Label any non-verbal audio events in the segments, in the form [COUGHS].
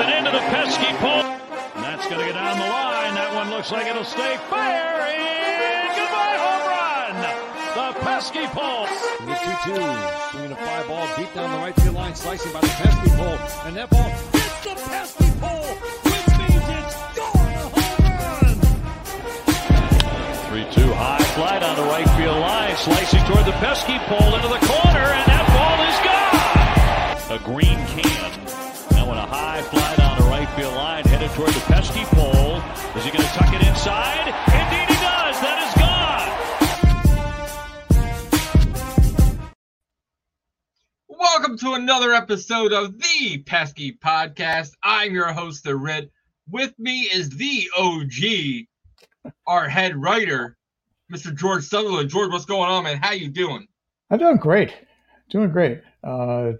and into the pesky pole. And that's going to get down the line. That one looks like it'll stay fair. And goodbye, home run. The pesky pole. The 2 2. Swinging a fly ball deep down the right field line, slicing by the pesky pole. And that ball hits the pesky pole, which means it's gone. Home run. two high fly down the right field line, slicing toward the pesky pole into the corner, and that ball is gone. A green can. Line, toward the pesky pole. Is he going to tuck it inside? Indeed, he does. That is gone. Welcome to another episode of the Pesky Podcast. I'm your host, The Ritt. With me is the OG, our head writer, Mr. George Sutherland. George, what's going on, man? How you doing? I'm doing great. Doing great. Uh,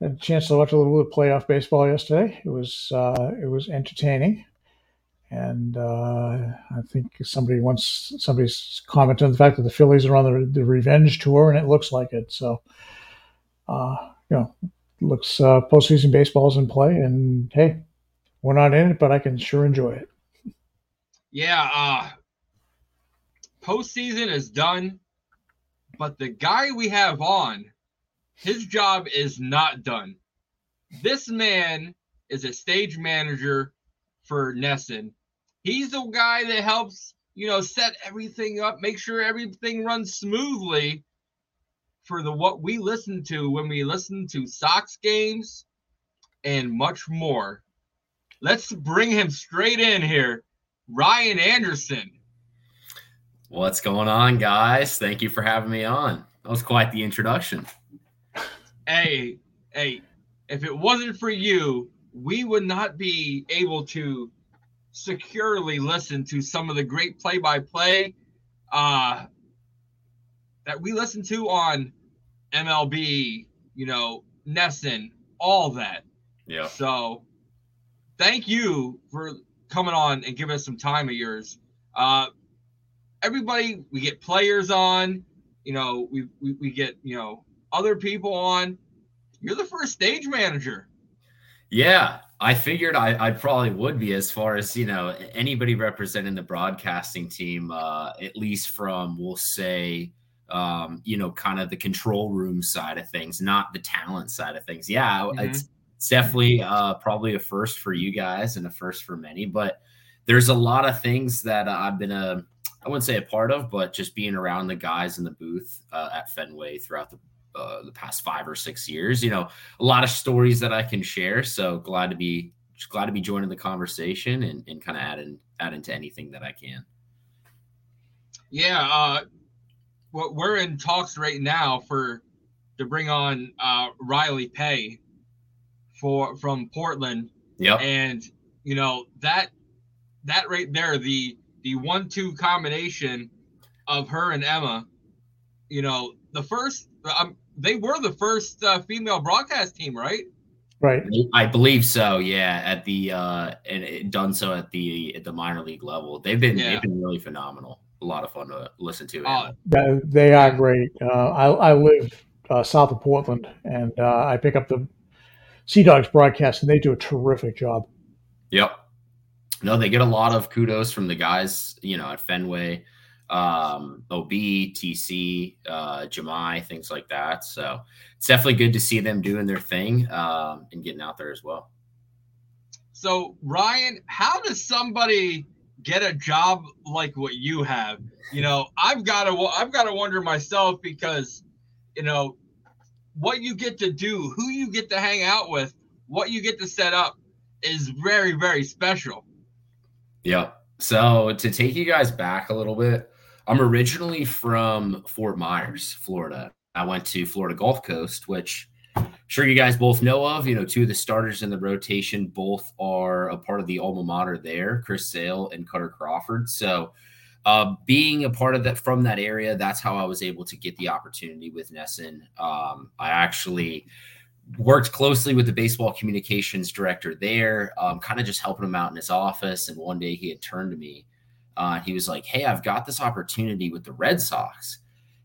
had a chance to watch a little bit of playoff baseball yesterday. It was uh, it was entertaining, and uh, I think somebody once somebody's commented on the fact that the Phillies are on the, the revenge tour, and it looks like it. So, uh, you know, looks uh, postseason baseball's in play, and hey, we're not in it, but I can sure enjoy it. Yeah, uh postseason is done, but the guy we have on, his job is not done. This man is a stage manager for NESN. He's the guy that helps, you know, set everything up, make sure everything runs smoothly for the what we listen to when we listen to Sox games and much more. Let's bring him straight in here. Ryan Anderson. What's going on, guys? Thank you for having me on. That was quite the introduction. Hey, hey, if it wasn't for you, we would not be able to securely listen to some of the great play-by-play uh, that we listen to on MLB, you know, NESN, all that. Yeah. So thank you for coming on and giving us some time of yours. Uh, everybody, we get players on, you know, we, we, we get, you know, other people on. You're the first stage manager. Yeah. I figured I, I probably would be as far as, you know, anybody representing the broadcasting team, uh, at least from, we'll say, um, you know, kind of the control room side of things, not the talent side of things. Yeah, Mhm. it's, it's definitely uh, probably a first for you guys and a first for many, but there's a lot of things that I've been a, I wouldn't say a part of, but just being around the guys in the booth uh, at Fenway throughout the uh, the past five or six years, you know, a lot of stories that I can share. So glad to be just glad to be joining the conversation and, and kind of adding add into anything that I can. Yeah, uh, what we're in talks right now for to bring on uh, Riley Pay for from Portland, Yep. and you know that that right there, the the one-two combination of her and Emma, you know, the first um, they were the first uh, female broadcast team, right? Right. I believe so. Yeah, at the uh, and done so at the at the minor league level. They've been Yeah. they've been really phenomenal. A lot of fun to listen to. Uh, They- They are great. Uh, I, I live uh, south of Portland, and uh, I pick up the Sea Dogs broadcast, and they do a terrific job. Yep. No, they get a lot of kudos from the guys, you know, at Fenway, um, OB, TC, uh, Jahmai, things like that. So it's definitely good to see them doing their thing um, and getting out there as well. So Ryan, how does somebody get a job like what you have? You know, I've got to I've got to wonder myself because you know what you get to do, who you get to hang out with, what you get to set up is very very special. Yep. So to take you guys back a little bit, I'm originally from Fort Myers, Florida. I went to Florida Gulf Coast, which I'm sure you guys both know of. You know, two of the starters in the rotation both are a part of the alma mater there, Chris Sale and Kutter Crawford. So uh, being a part of that from that area, that's how I was able to get the opportunity with NESN. Um, I actually worked closely with the baseball communications director there, um, kind of just helping him out in his office. And one day he had turned to me. Uh, he was like, Hey, I've got this opportunity with the Red Sox.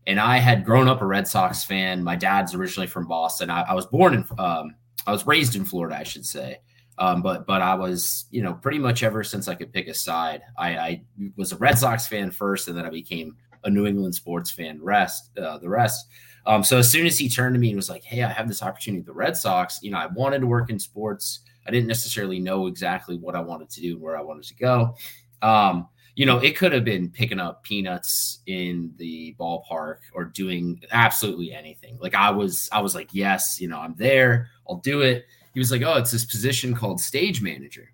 And I had grown up a Red Sox fan. My dad's originally from Boston. I, I was born in, um, I was raised in Florida, I should say. Um, but but I was you know pretty much ever since I could pick a side, I, I was a Red Sox fan first, and then I became a New England sports fan. Rest uh, the rest. Um, so as soon as he turned to me and was like, "Hey, I have this opportunity with the Red Sox," you know, I wanted to work in sports. I didn't necessarily know exactly what I wanted to do and where I wanted to go. Um, you know, it could have been picking up peanuts in the ballpark or doing absolutely anything. Like I was, I was like, yes, you know, I'm there, I'll do it. He was like, oh, it's this position called stage manager.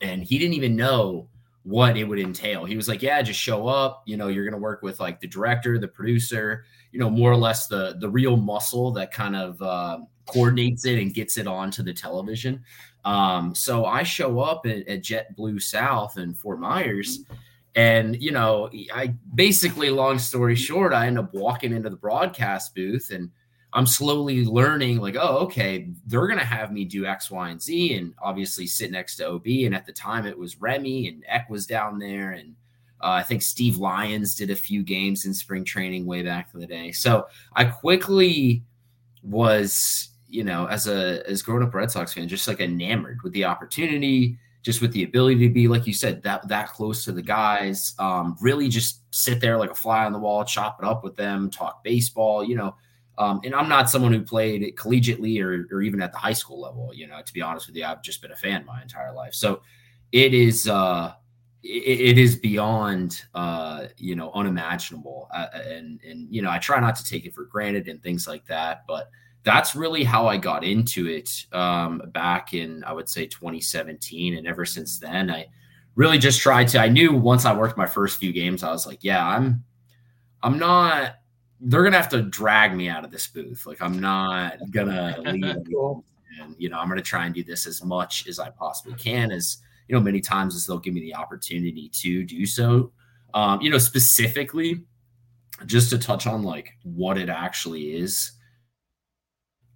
And he didn't even know what it would entail. He was like, yeah, just show up. You know, you're going to work with like the director, the producer, you know, more or less the the real muscle that kind of uh, coordinates it and gets it onto the television. Um, so I show up at, at JetBlue South in Fort Myers. And, you know, I basically, long story short, I end up walking into the broadcast booth and I'm slowly learning, like, oh, okay, they're going to have me do X, Y, and Z, and obviously sit next to OB. And at the time, it was Remy and Eck was down there. And uh, I think Steve Lyons did a few games in spring training way back in the day. So I quickly was you know, as a as grown up Red Sox fan, just like enamored with the opportunity, just with the ability to be, like you said, that that close to the guys. Um, really just sit there like a fly on the wall, chop it up with them, talk baseball, you know. Um, and I'm not someone who played collegiately or, or even at the high school level. You know, to be honest with you, I've just been a fan my entire life. So it is uh, it, is beyond uh, you know unimaginable. Uh, and and you know, I try not to take it for granted and things like that, but that's really how I got into it um, back in, I would say, 2017. And ever since then, I really just tried to. I knew once I worked my first few games, I was like, yeah, I'm, I'm not. They're gonna have to drag me out of this booth. Like I'm not gonna leave. [LAUGHS] and you know, I'm gonna try and do this as much as I possibly can. As you know, many times as they'll give me the opportunity to do so. Um, you know, specifically, just to touch on like what it actually is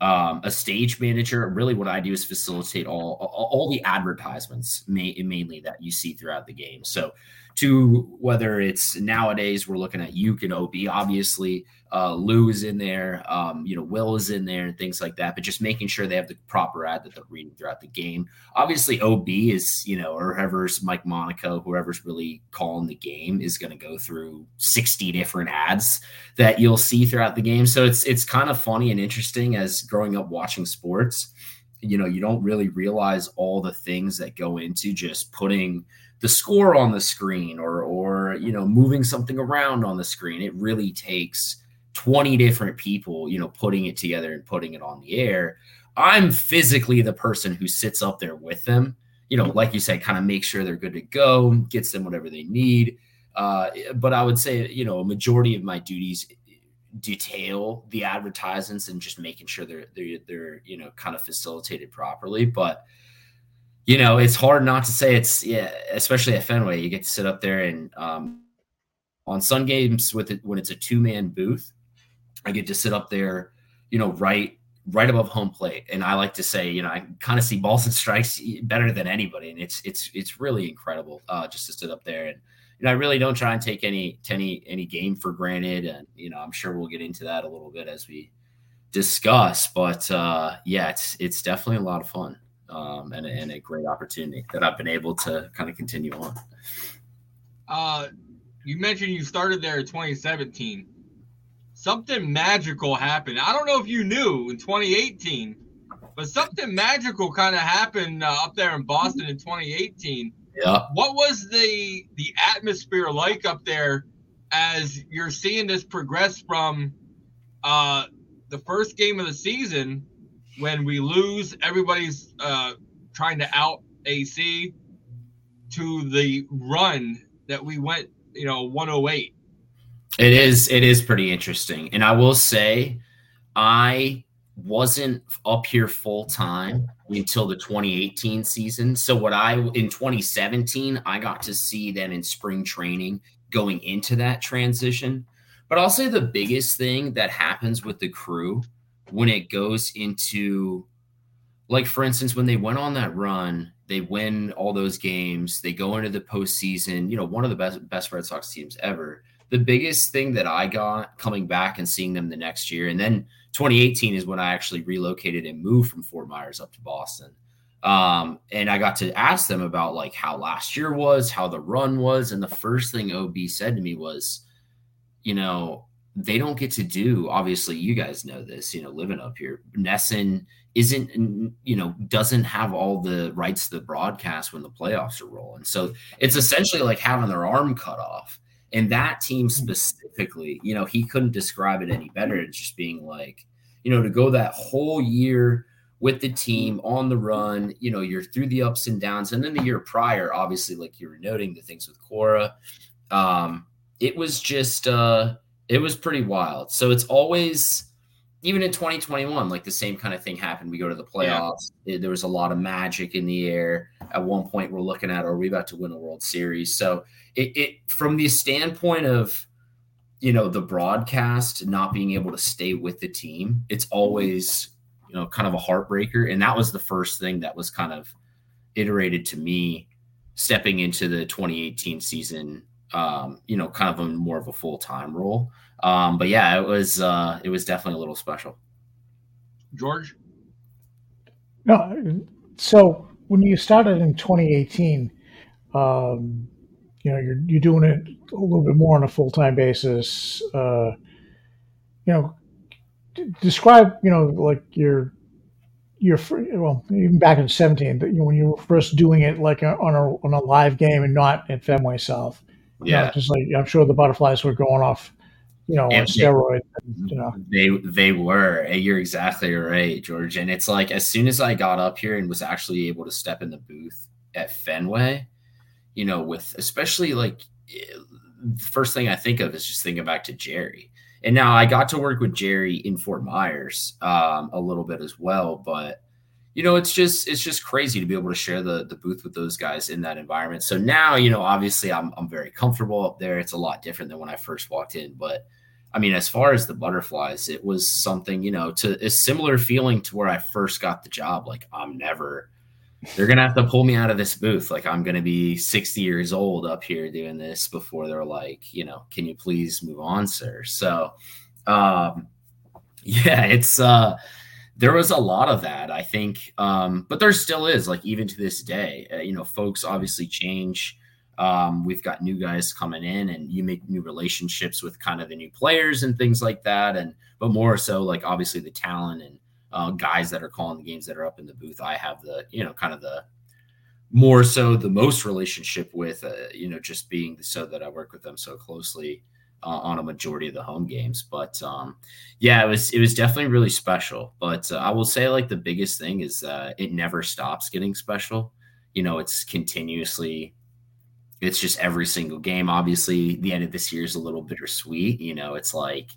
um, a stage manager. Really, what I do is facilitate all all, the advertisements, mainly that you see throughout the game. So to whether it's nowadays we're looking at you and OB, obviously uh, Lou is in there, um, you know, Will is in there and things like that, but just making sure they have the proper ad that they're reading throughout the game. Obviously, OB is, you know, or whoever's Mike Monaco, whoever's really calling the game is going to go through 60 different ads that you'll see throughout the game. So it's it's kind of funny and interesting as growing up watching sports. You know, you don't really realize all the things that go into just putting – the score on the screen or or you know moving something around on the screen it really takes 20 different people you know putting it together and putting it on the air i'm physically the person who sits up there with them. You know like you said kind of make sure they're good to go gets them whatever they need. Uh, but i would say you know a majority of my duties detail the advertisements and just making sure they're they're, they're you know kind of facilitated properly. But you know, it's hard not to say it's yeah, especially at Fenway, you get to sit up there and um, on Sun games with it when it's a two man booth, I get to sit up there, you know, right right above home plate, and I like to say, you know, I kind of see balls and strikes better than anybody, and it's it's it's really incredible uh, just to sit up there and. You know, I really don't try and take any any any game for granted, and you know, I'm sure we'll get into that a little bit as we discuss. But uh, yeah, it's it's definitely a lot of fun um, and, and a great opportunity that I've been able to kind of continue on. Uh, you mentioned you started there in 2017. Something magical happened. I don't know if you knew in 2018, but something magical kind of happened uh, up there in Boston in 2018. Yeah. What was the the atmosphere like up there as you're seeing this progress from uh, the first game of the season when we lose, everybody's uh, trying to out AC to the run that we went, you know, 108. It is it is pretty interesting. And I will say I wasn't up here full time until the 2018 season. So what I in 2017 I got to see them in spring training going into that transition. But I'll say the biggest thing that happens with the crew when it goes into like for instance when they went on that run they win all those games they go into the postseason you know one of the best best red sox teams ever the biggest thing that i got coming back and seeing them the next year and then 2018 is when i actually relocated and moved from fort myers up to boston Um, and I got to ask them about like how last year was, how the run was, and the first thing OB said to me was, you know, they don't get to do. Obviously, you guys know this. You know, living up here, NESN isn't you know doesn't have all the rights to the broadcast when the playoffs are rolling. So it's essentially like having their arm cut off. And that team mm-hmm. specifically, you know, he couldn't describe it any better. It's just being like, you know, to go that whole year with the team on the run. You know, you're through the ups and downs. And then the year prior, obviously, like you were noting, the things with Cora, um, it was just, uh, it was pretty wild. So it's always, even in 2021, like the same kind of thing happened. We go to the playoffs. Yeah. There was a lot of magic in the air. At one point, we're looking at, are we about to win a World Series? So it, it from the standpoint of, you know, the broadcast not being able to stay with the team, it's always you know, kind of a heartbreaker. And that was the first thing that was kind of iterated to me stepping into the 2018 season, um, you know, kind of a more of a full time role. Um, but yeah, it was uh, it was definitely a little special. George. No, so when you started in 2018, um, you know, you're you're doing it a little bit more on a full time basis. Uh, you know, describe, you know, like your your well, even back in seventeen, but you know, when you were first doing it like on a on a live game and not at Fenway South. Yeah, you know, just like I'm sure the butterflies were going off, you know, and on steroids. You know, they they were. You're exactly right, George. And it's like as soon as I got up here and was actually able to step in the booth at Fenway, you know, with especially like the first thing I think of is just thinking back to Jerry and now I got to work with Jerry in Fort Myers um, a little bit as well, but you know, it's just it's just crazy to be able to share the the booth with those guys in that environment. So now, you know, obviously I'm I'm very comfortable up there. It's a lot different than when I first walked in, but I mean, as far as the butterflies, it was something, you know, to a similar feeling to where I first got the job. Like I'm never they're gonna have to pull me out of this booth. Like I'm gonna be 60 years old up here doing this before they're like, you know, can you please move on, sir? So, um, [LAUGHS] yeah, it's uh, there was a lot of that, I think, um, but there still is. Like even to this day, uh, you know, folks obviously change. Um, we've got new guys coming in, and you make new relationships with kind of the new players and things like that. And but more so, like obviously the talent and uh, guys that are calling the games that are up in the booth. I have the, you know, kind of the more so the most relationship with, uh, you know, just being so that I work with them so closely uh, on a majority of the home games. But um, yeah, it was it was definitely really special. But uh, I will say, like the biggest thing is uh, it never stops getting special. You know, it's continuously. It's just every single game. Obviously, the end of this year is a little bittersweet. You know, it's like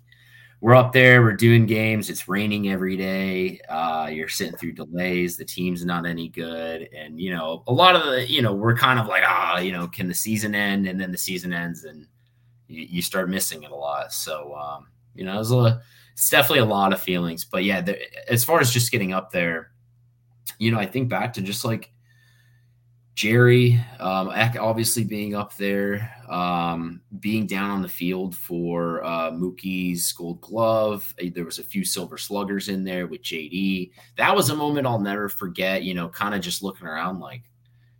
we're up there, we're doing games. It's raining every day. Uh, you're sitting through delays. The team's not any good, and you know a lot of the you know we're kind of like ah you know can the season end? And then the season ends, and you, you start missing it a lot. So um, you know it's a it's definitely a lot of feelings. But yeah, the, as far as just getting up there, you know I think back to just like Jerry, um, obviously being up there, um, being down on the field for uh, Mookie's Gold Glove. Uh, there was a few Silver Sluggers in there with JD. That was a moment I'll never forget. You know, kind of just looking around like,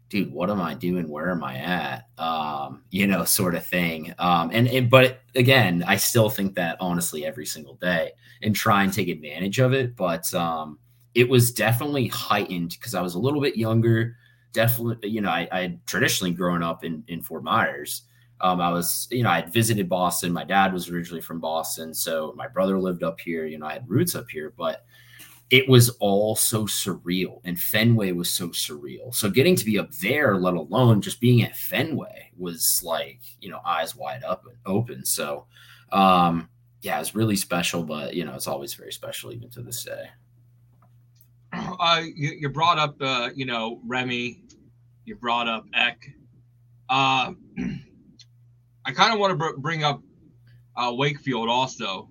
dude, what am I doing? Where am I at? Um, you know, sort of thing. Um, and, and but again, I still think that honestly every single day and try and take advantage of it. But um, it was definitely heightened because I was a little bit younger definitely, you know, I, I had traditionally grown up in, in Fort Myers. Um, I was, you know, I had visited Boston. My dad was originally from Boston. So my brother lived up here. You know, I had roots up here, but it was all so surreal. And Fenway was so surreal. So getting to be up there, let alone just being at Fenway, was like, you know, eyes wide up and open. So, um, yeah, it was really special, but, you know, it's always very special even to this day uh, you, you, brought up, uh, you know, Remy. You brought up Eck. Uh, [CLEARS THROAT] I kind of want to br- bring up uh, Wakefield also.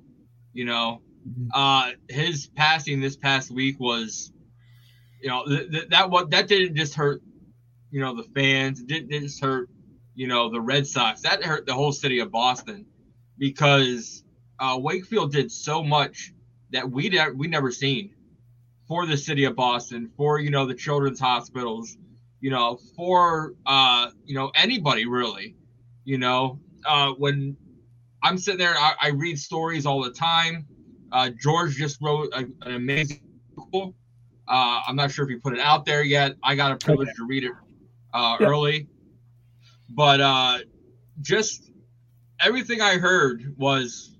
You know, mm-hmm. uh, his passing this past week was, you know, th- th- that what that didn't just hurt, you know, the fans. It didn't just hurt, you know, the Red Sox. That hurt the whole city of Boston because uh, Wakefield did so much that we de- we never seen for the city of Boston, for you know the children's hospitals, you know, for uh, you know anybody really, you know, uh, when I'm sitting there, I, I read stories all the time. Uh, George just wrote a, an amazing book. Uh, I'm not sure if he put it out there yet. I got a privilege okay. to read it uh, yep. early, but uh, just everything I heard was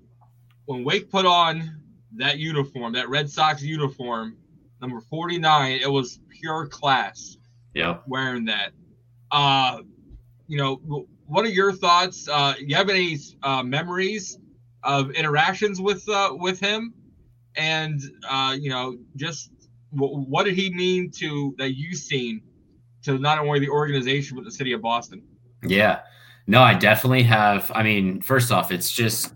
when Wake put on that uniform, that Red Sox uniform, number 49, it was pure class. Yeah. Wearing that. Uh, you know, what are your thoughts? Uh, you have any uh, memories of interactions with uh, with him? And uh, you know, just w- what did he mean to that you've seen to not only the organization but the city of Boston? Yeah. No, I definitely have. I mean, first off, it's just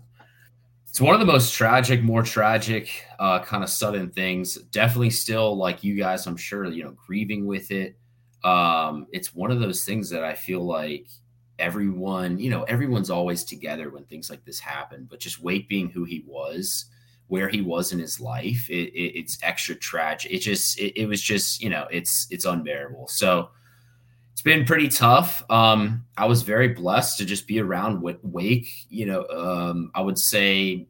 it's one of the most tragic, more tragic, uh, kind of sudden things. Definitely still like you guys, I'm sure, you know, grieving with it. Um, it's one of those things that I feel like everyone, you know, everyone's always together when things like this happen, but just Wake being who he was, where he was in his life, it, it, it's extra tragic. It just, it, it was just, you know, it's, it's unbearable. So, it's been pretty tough. Um, I was very blessed to just be around Wake. You know, um, I would say,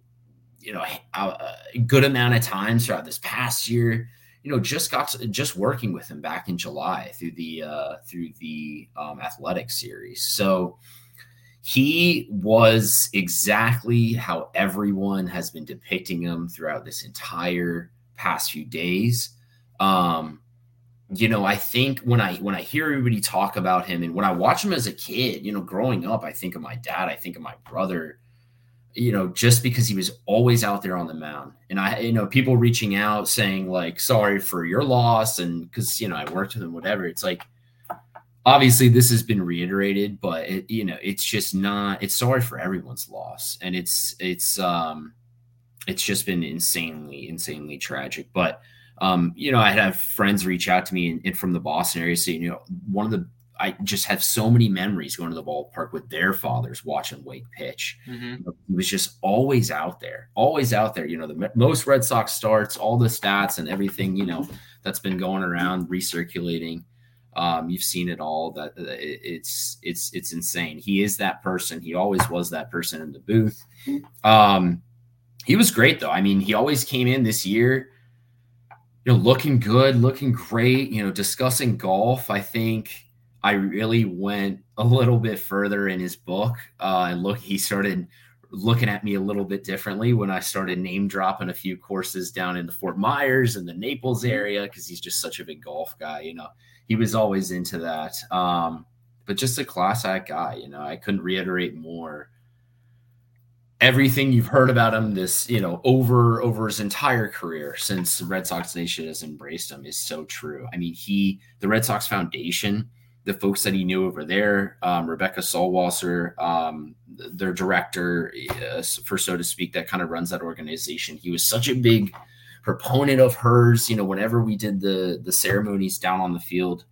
you know, a good amount of times throughout this past year. You know, just got to, just working with him back in July through the uh, through the um, athletic series. So he was exactly how everyone has been depicting him throughout this entire past few days. Um, you know, I think when I when I hear everybody talk about him and when I watch him as a kid, you know, growing up, I think of my dad, I think of my brother, you know, just because he was always out there on the mound. And I, you know, people reaching out saying like, sorry for your loss. And cause, you know, I worked with him, whatever. It's like, obviously this has been reiterated, but it, you know, it's just not, it's sorry for everyone's loss. And it's, it's, um, it's just been insanely, insanely tragic. But, um, you know, I'd have friends reach out to me and, and from the Boston area saying, you know, one of the I just have so many memories going to the ballpark with their fathers watching Wake pitch. Mm-hmm. He was just always out there, always out there. You know, the most Red Sox starts, all the stats and everything, you know, that's been going around, recirculating. Um, you've seen it all. That it's it's it's insane. He is that person. He always was that person in the booth. Um, he was great though. I mean, he always came in this year you know, looking good, looking great, you know, discussing golf. I think I really went a little bit further in his book. Uh, and look, he started looking at me a little bit differently when I started name dropping a few courses down in the Fort Myers and the Naples mm-hmm. area because he's just such a big golf guy. You know, he was always into that. Um, but just a class act guy, you know, I couldn't reiterate more everything you've heard about him this you know over over his entire career since the red sox nation has embraced him is so true. I mean he the red sox foundation the folks that he knew over there um, Rebekah Salwasser um, their director uh, for so to speak that kind of runs that organization. He was such a big proponent of hers you know whenever we did the the ceremonies down on the field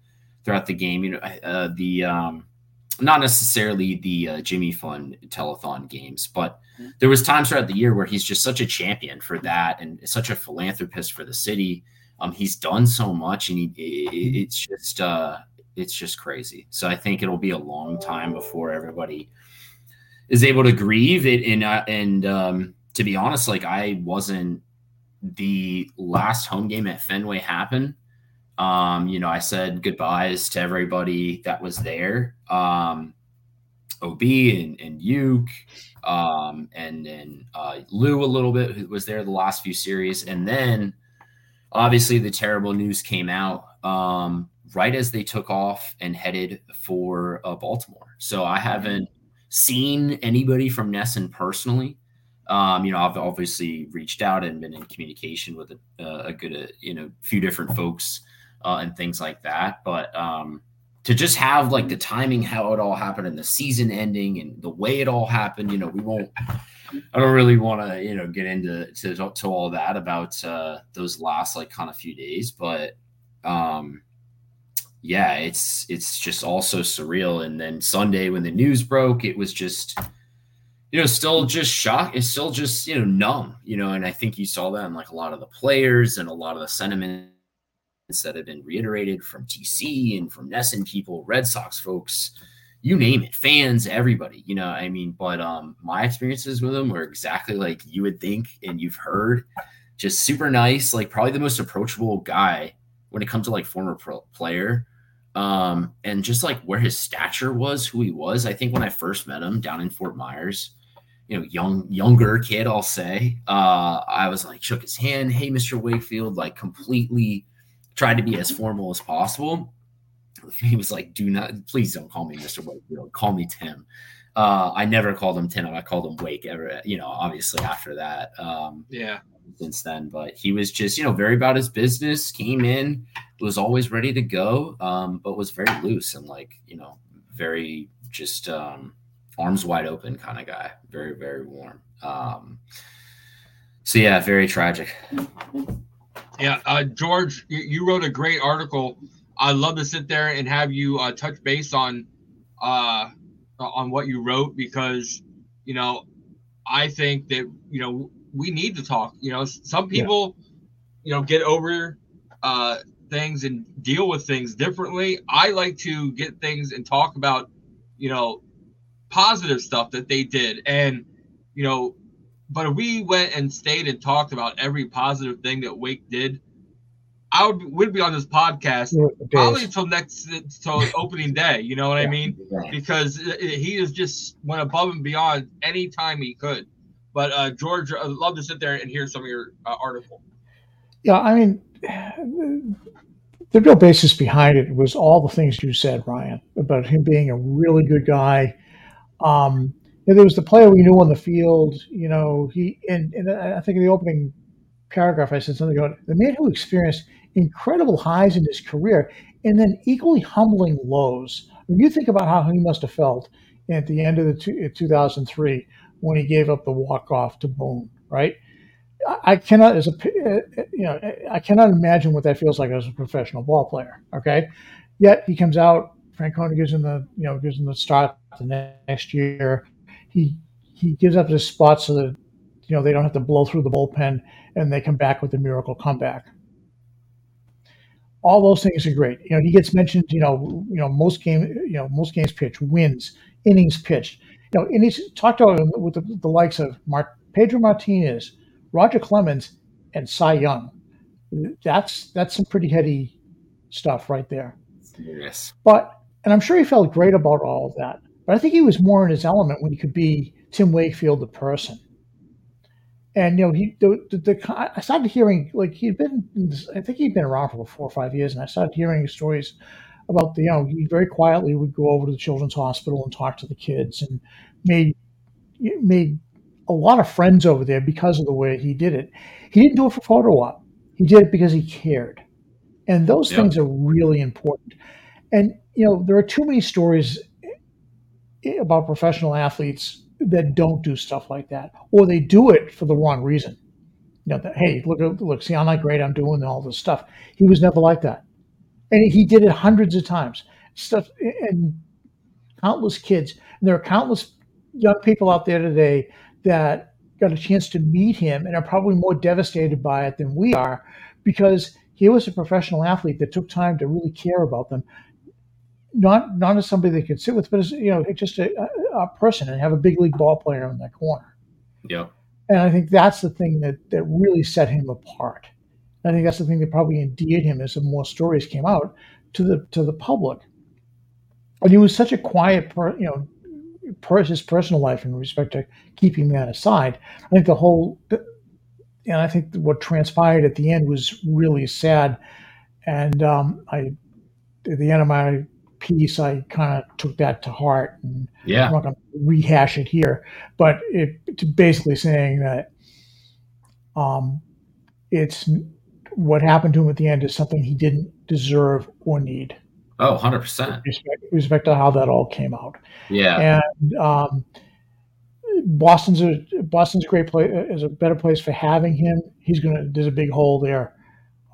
throughout the game you know uh, the um, not necessarily the uh, Jimmy Fund telethon games, but mm-hmm. there was times throughout the year where he's just such a champion for that and such a philanthropist for the city. Um, he's done so much, and he, it, it's just uh, it's just crazy. So I think it'll be a long time before everybody is able to grieve it. And uh, and um, to be honest, like I wasn't the last home game at Fenway happened um, you know, I said goodbyes to everybody that was there. Um, OB and, and Youk, um, and then uh, Lou a little bit who was there the last few series, and then obviously the terrible news came out um, right as they took off and headed for uh, Baltimore. So I haven't seen anybody from NESN personally. Um, you know, I've obviously reached out and been in communication with a, a good, uh, you know, few different folks uh, and things like that. But um, to just have like the timing, how it all happened, and the season ending, and the way it all happened, you know, we won't. I don't really want to, you know, get into to, to all that about uh, those last like kind of few days, but um, yeah, it's it's just also surreal. And then Sunday when the news broke, it was just you know, still just shock. It's still just, you know, numb, you know, and I think you saw that in like a lot of the players and a lot of the sentiment that have been reiterated from TC and from NESN people, Red Sox folks, you name it, fans, everybody, you know, I mean, but um my experiences with him were exactly like you would think and you've heard. Just super nice, like probably the most approachable guy when it comes to like former pro player. Um, and just like where his stature was, who he was. I think when I first met him down in Fort Myers, you know, young, younger kid, I'll say, uh, I was like, shook his hand, hey, Mr. Wakefield, like completely tried to be as formal as possible. He was like, do not, please don't call me Mr. Wakefield, call me Tim. Uh, I never called him Tim. I called him Wake ever, you know, obviously after that. Um, yeah. Since then, but he was just, you know, very about his business, came in, was always ready to go, um, but was very loose and like, you know, very just, um, arms wide open kind of guy. Very, very warm. Um, so yeah, very tragic. Yeah, uh, George, you, wrote a great article. I'd love to sit there and have you uh, touch base on uh, on what you wrote because you know I think that you know we need to talk. You know, some people yeah. you know get over uh, things and deal with things differently. I like to get things and talk about you know positive stuff that they did. And, you know, but if we went and stayed and talked about every positive thing that Wake did, I would would be on this podcast probably until next till [LAUGHS] opening day. You know what yeah, I mean? Yeah. Because he is just went above and beyond any time he could. But uh, George, I'd love to sit there and hear some of your uh, article. Yeah, I mean, the real basis behind it was all the things you said, Ryan, about him being a really good guy, um, there was the player we knew on the field. You know, he and, and I think in the opening paragraph I said something about the man who experienced incredible highs in his career and then equally humbling lows. When you think about how he must have felt at the end of the two, 2003 when he gave up the walk off to Boone, right? I cannot, as a uh, uh, you know, I cannot imagine what that feels like as a professional ball player. Okay, yet he comes out Francona gives him the you know gives him the start the next year. He he gives up his spot so that you know they don't have to blow through the bullpen and they come back with a miracle comeback. All those things are great. You know he gets mentioned. You know you know most game you know most games pitched, wins, innings pitched. You know and he's talked about with the, the likes of Mark, Pedro Martinez, Roger Clemens, and Cy Young. That's that's some pretty heady stuff right there. Yes. But and I'm sure he felt great about all of that. But I think he was more in his element when he could be Tim Wakefield, the person. And you know, he the, the, the I started hearing like he'd been I think he'd been around for four or five years, and I started hearing stories about the you know he very quietly would go over to the children's hospital and talk to the kids and made made a lot of friends over there because of the way he did it. He didn't do it for photo op. He did it because he cared. And those things are really important. And you know, there are too many stories about professional athletes that don't do stuff like that, or they do it for the wrong reason. You know, that hey, look, look, see, I'm not great. I'm doing all this stuff. He was never like that, and he did it hundreds of times. Stuff and countless kids. And there are countless young people out there today that got a chance to meet him and are probably more devastated by it than we are, because he was a professional athlete that took time to really care about them not not as somebody they could sit with, but as you know, just a, a person and have a big league ball player in that corner. Yeah. And I think that's the thing that that really set him apart. I think that's the thing that probably endeared him as more stories came out to the to the public. And he was such a quiet, per, you know, per, his personal life in respect to keeping that aside. I think the whole, and I think what transpired at the end was really sad. And um, I, at the end of my piece, I kind of took that to heart. And yeah. I'm not going to rehash it here, but it's basically saying that um, it's what happened to him at the end is something he didn't deserve or need. Oh, 100%. With respect, respect to how that all came out. Yeah. And um, Boston's a Boston's a great place is a better place for having him. He's gonna there's a big hole there.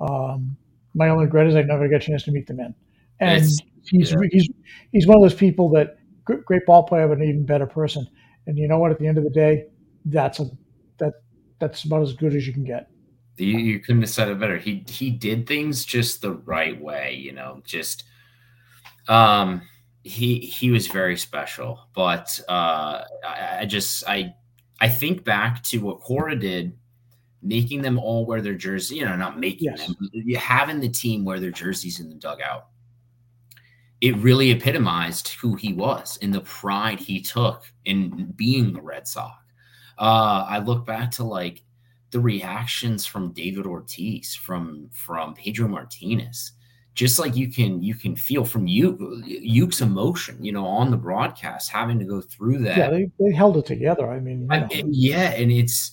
Um, my only regret is I never got a chance to meet the men. And it's, he's yeah. he's he's one of those people that great ball player, but an even better person. And you know what? At the end of the day, that's a that that's about as good as you can get. You, you couldn't have said it better. He he did things just the right way, you know. Just um, he he was very special. But uh, I, I just I I think back to what Cora did, making them all wear their jersey. You know, not making yes. them, having the team wear their jerseys in the dugout. It really epitomized who he was and the pride he took in being a Red Sox. Uh, I look back to like the reactions from David Ortiz, from from Pedro Martinez, just like you can you can feel from you Youk's emotion, you know, on the broadcast, having to go through that. Yeah, they, they held it together. I mean, I, yeah, and it's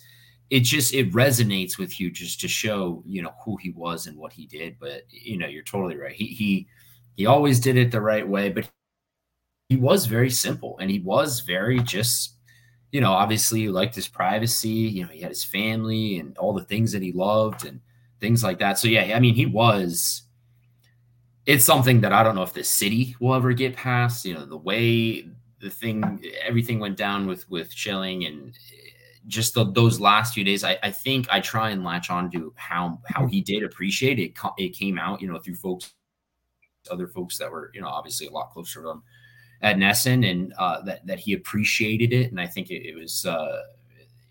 it just it resonates with you just to show you know who he was and what he did. But you know, you're totally right. He he he always did it the right way, but he was very simple and he was very just you know, obviously he liked his privacy. You know, he had his family and all the things that he loved and things like that. So yeah, I mean, he was. It's something that I don't know if the city will ever get past. You know, the way the thing, everything went down with with Schilling and eh, just the, those last few days. I, I think I try and latch on to how how mm-hmm. he did appreciate it. It came out, you know, through folks, other folks that were, you know, obviously a lot closer to him at NESN and uh, that that he appreciated it, and I think it, it was uh,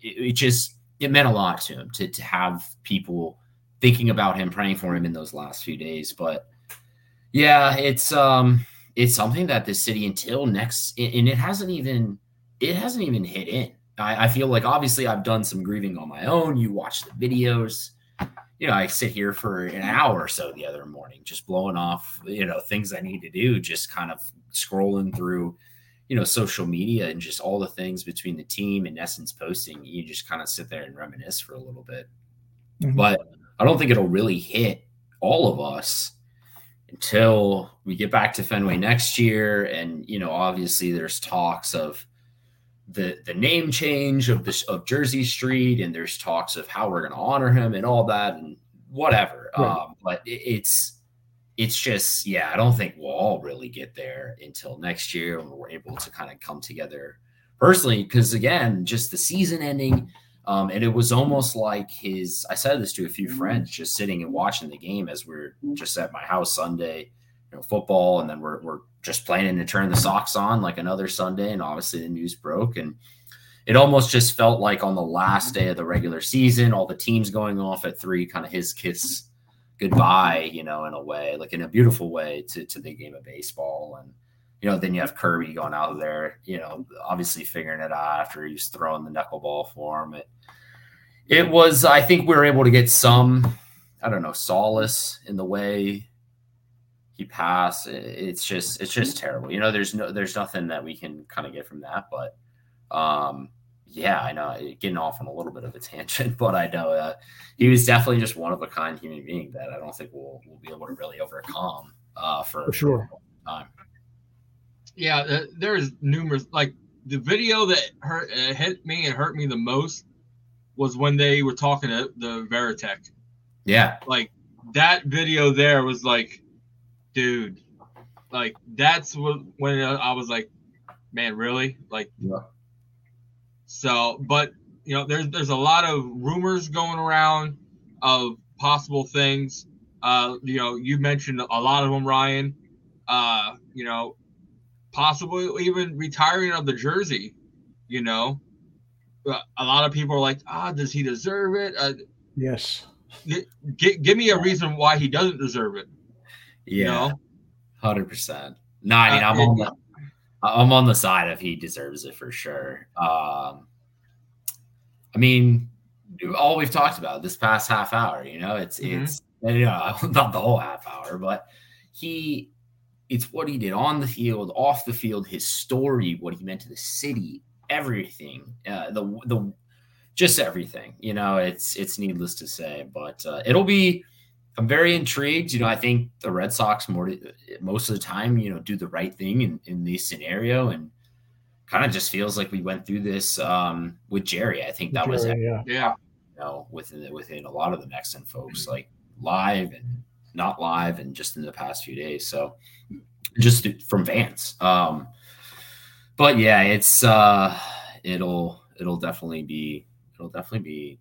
it, it, just it meant a lot to him to to have people thinking about him, praying for him in those last few days. But yeah, it's um it's something that the city until next and it hasn't even it hasn't even hit in. I, I feel like obviously I've done some grieving on my own. You watch the videos you know, I sit here for an hour or so the other morning, just blowing off, you know, things I need to do, just kind of scrolling through, you know, social media and just all the things between the team and NESN's posting. You just kind of sit there and reminisce for a little bit. Mm-hmm. But I don't think it'll really hit all of us until we get back to Fenway next year. And, you know, obviously there's talks of the the name change of this of Jersey Street, and there's talks of how we're gonna honor him and all that and whatever. Right. Um, but it, it's it's just yeah, I don't think we'll all really get there until next year when we're able to kind of come together personally. Because again, just the season ending, um, and it was almost like his. I said this to a few friends just sitting and watching the game as we're just at my house Sunday, you know, football, and then we're we're just planning to turn the socks on like another Sunday, and obviously the news broke and. It almost just felt like on the last day of the regular season, all the teams going off at three, kind of his kiss goodbye, you know, in a way, like in a beautiful way to, to the game of baseball. And, you know, then you have Kirby going out there, you know, obviously figuring it out after he's throwing the knuckleball for him. It, it was, I think we were able to get some, I don't know, solace in the way he passed. It's just, it's just terrible. You know, there's no, there's nothing that we can kind of get from that, but, um, yeah, I know getting off on a little bit of a [LAUGHS] tangent, but I know uh, he was definitely just one of a kind human being that I don't think we'll we'll be able to really overcome uh, for, for sure time. Yeah, uh, there's numerous like the video that hurt uh, hit me and hurt me the most was when they were talking to the Varitek. Yeah, like that video there was like, dude, like that's what when I was like, man, really, like. Yeah so, but you know, there's there's a lot of rumors going around of possible things. Uh, you know, you mentioned a lot of them, Ryan. Uh, you know, possibly even retiring of the jersey. You know, a lot of people are like, ah, does he deserve it? Uh, yes. G- give me a reason why he doesn't deserve it. Yeah, hundred percent. No, I mean, I'm on the I'm on the side of he deserves it for sure. Um, I mean, all we've talked about this past half hour, you know, it's mm-hmm. it's you know [LAUGHS] not the whole half hour, but he it's what he did on the field, off the field, his story, what he meant to the city, everything, uh, the the just everything. You know, it's it's needless to say, but uh, it'll be I'm very intrigued. You know, I think the Red Sox more most of the time, you know, do the right thing in, in this scenario and kind of just feels like we went through this um, with Jerry. I think that Jerry, was yeah. yeah. You know, within within a lot of the NESN folks, like live and not live, and just in the past few days. So just from Vance. Um, but yeah, it's uh, it'll it'll definitely be it'll definitely be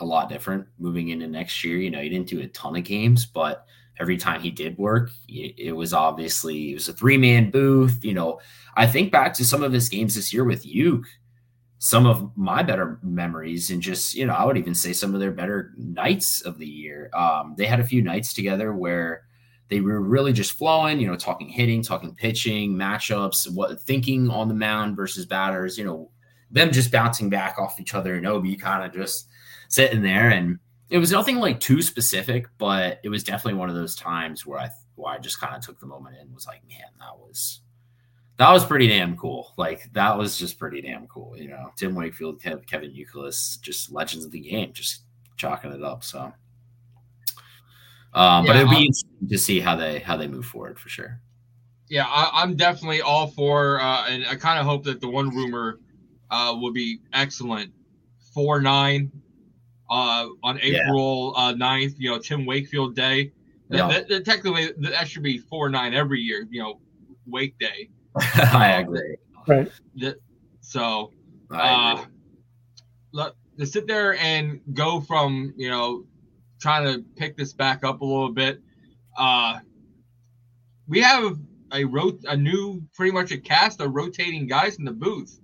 a lot different moving into next year. You know, he didn't do a ton of games, but every time he did work, it, was obviously it was a three man booth. You know, I think back to some of his games this year with Youk, some of my better memories, and just you know, I would even say some of their better nights of the year. Um, they had a few nights together where they were really just flowing. You know, talking hitting, talking pitching, matchups, what thinking on the mound versus batters. You know, them just bouncing back off each other, and OB kind of just sitting there and it was nothing like too specific, but it was definitely one of those times where I where I just kind of took the moment and was like, man, that was that was pretty damn cool. Like that was just pretty damn cool. You know, Tim Wakefield, Kev, Kevin Youkilis, just legends of the game, just chalking it up. So, um, yeah, but it'll be interesting to see how they how they move forward for sure. Yeah, I, am definitely all for, uh, and I kind of hope that the one rumor uh, will be excellent. Four nine uh, on April yeah. uh, 9th, you know, Tim Wakefield Day. Yeah. That, that, technically, that should be 4 9 every year, you know, Wake Day. [LAUGHS] I agree. Right. so, uh, look, to sit there and go from, you know, trying to pick this back up a little bit, uh, we have a rot- a new pretty much a cast of rotating guys in the booth.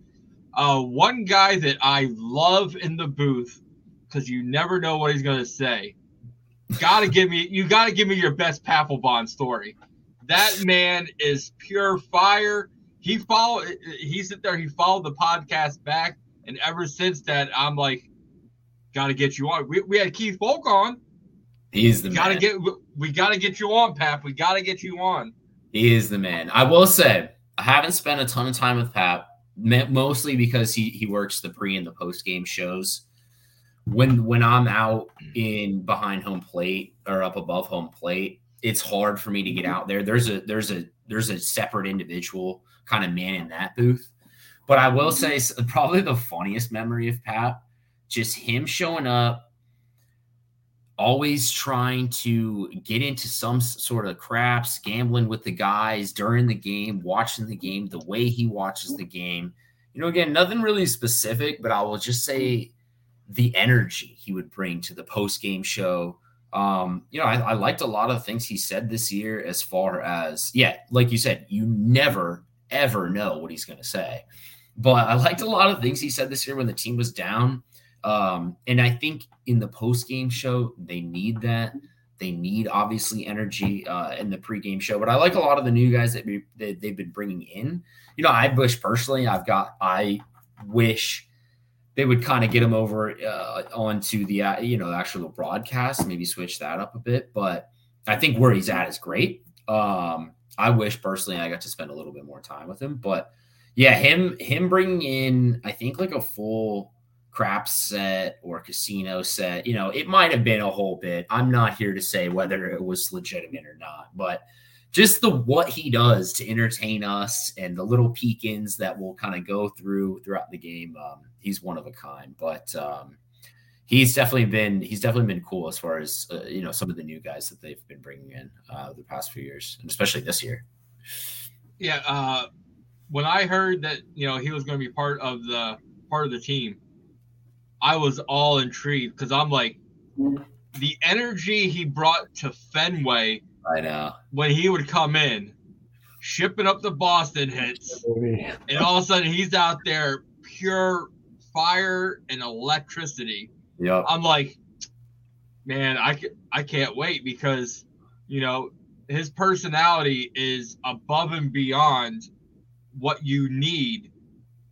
Uh, one guy that I love in the booth because you never know what he's gonna say. Gotta give me you gotta give me your best Papelbon story. That man is pure fire. He followed he sit there, he followed the podcast back, and ever since that, I'm like, gotta get you on. We, we had Keith Foulke on. He's the gotta man. get we gotta get you on, Pap. We gotta get you on. He is the man. I will say, I haven't spent a ton of time with Pap, mostly because he he works the pre and the post game shows when when I'm out hmm. in behind home plate or up above home plate, it's hard for me to get mm-hmm. out there. There's a there's a there's a separate individual kind of man in that booth. But I will mm-hmm. say probably the funniest memory of Pap, just him showing up, always trying to get into some sort of craps, gambling with the guys during the game, watching the game, the way he watches the game. You know, again, nothing really specific, but I will just say mm-hmm. The energy he would bring to the post game show. Um, you know, I, I, liked a lot of things he said this year as far as, yeah, like you said, you never, ever know what he's going to say. But I liked a lot of things he said this year when the team was down. Um, and I think in the post game show, they need that. They need obviously energy uh, in the pregame show, but I like a lot of the new guys that, that they've been bringing in. You know, I wish personally, I've got, I wish they would kind of get him over uh, onto the uh, you know actual broadcast, maybe switch that up a bit. But I think where he's at is great. Um, I wish personally I got to spend a little bit more time with him, but yeah, him him bringing in I think like a full craps set or casino set. You know, it might have been a whole bit. I'm not here to say whether it was legitimate or not, but just the what he does to entertain us and the little peek-ins that will kind of go through throughout the game. Um, he's one of a kind, but um, he's definitely been he's definitely been cool as far as uh, you know some of the new guys that they've been bringing in uh, the past few years, and especially this year. Yeah, uh, when I heard that you know he was going to be part of the part of the team, I was all intrigued because I'm like the energy he brought to Fenway I know. When he would come in, shipping up the Boston hits, and all of a sudden he's out there pure fire and electricity. Yeah. I'm like, man, I, I can't wait because, you know, his personality is above and beyond what you need.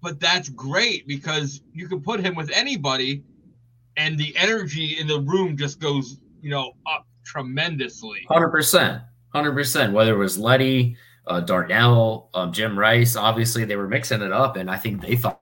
But that's great because you can put him with anybody and the energy in the room just goes, you know, up tremendously. Hundred percent, hundred percent. Whether it was Letty, uh, Darnell, um, Jim Rice, obviously they were mixing it up, and I think they thought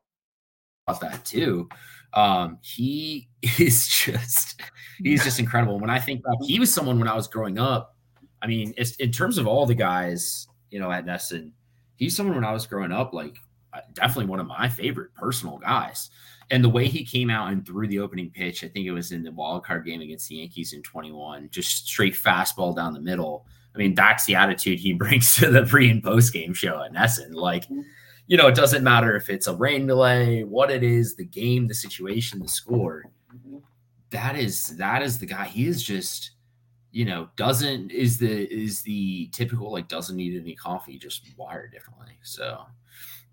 about that too. Um, he [LAUGHS] is just he's just incredible. When I think back, he was someone when I was growing up. I mean, in terms of all the guys, you know, at NESN, he's someone when I was growing up, like uh, definitely one of my favorite personal guys. And the way he came out and threw the opening pitch, I think it was in the wild card game against the Yankees in 21, just straight fastball down the middle. I mean, that's the attitude he [LAUGHS] brings to the pre and post game show in essence. Like, you know, it doesn't matter if it's a rain delay, what it is, the game, the situation, the score. that is that is the guy. He is just, you know, doesn't is the is the typical like doesn't need any coffee, just wired differently. So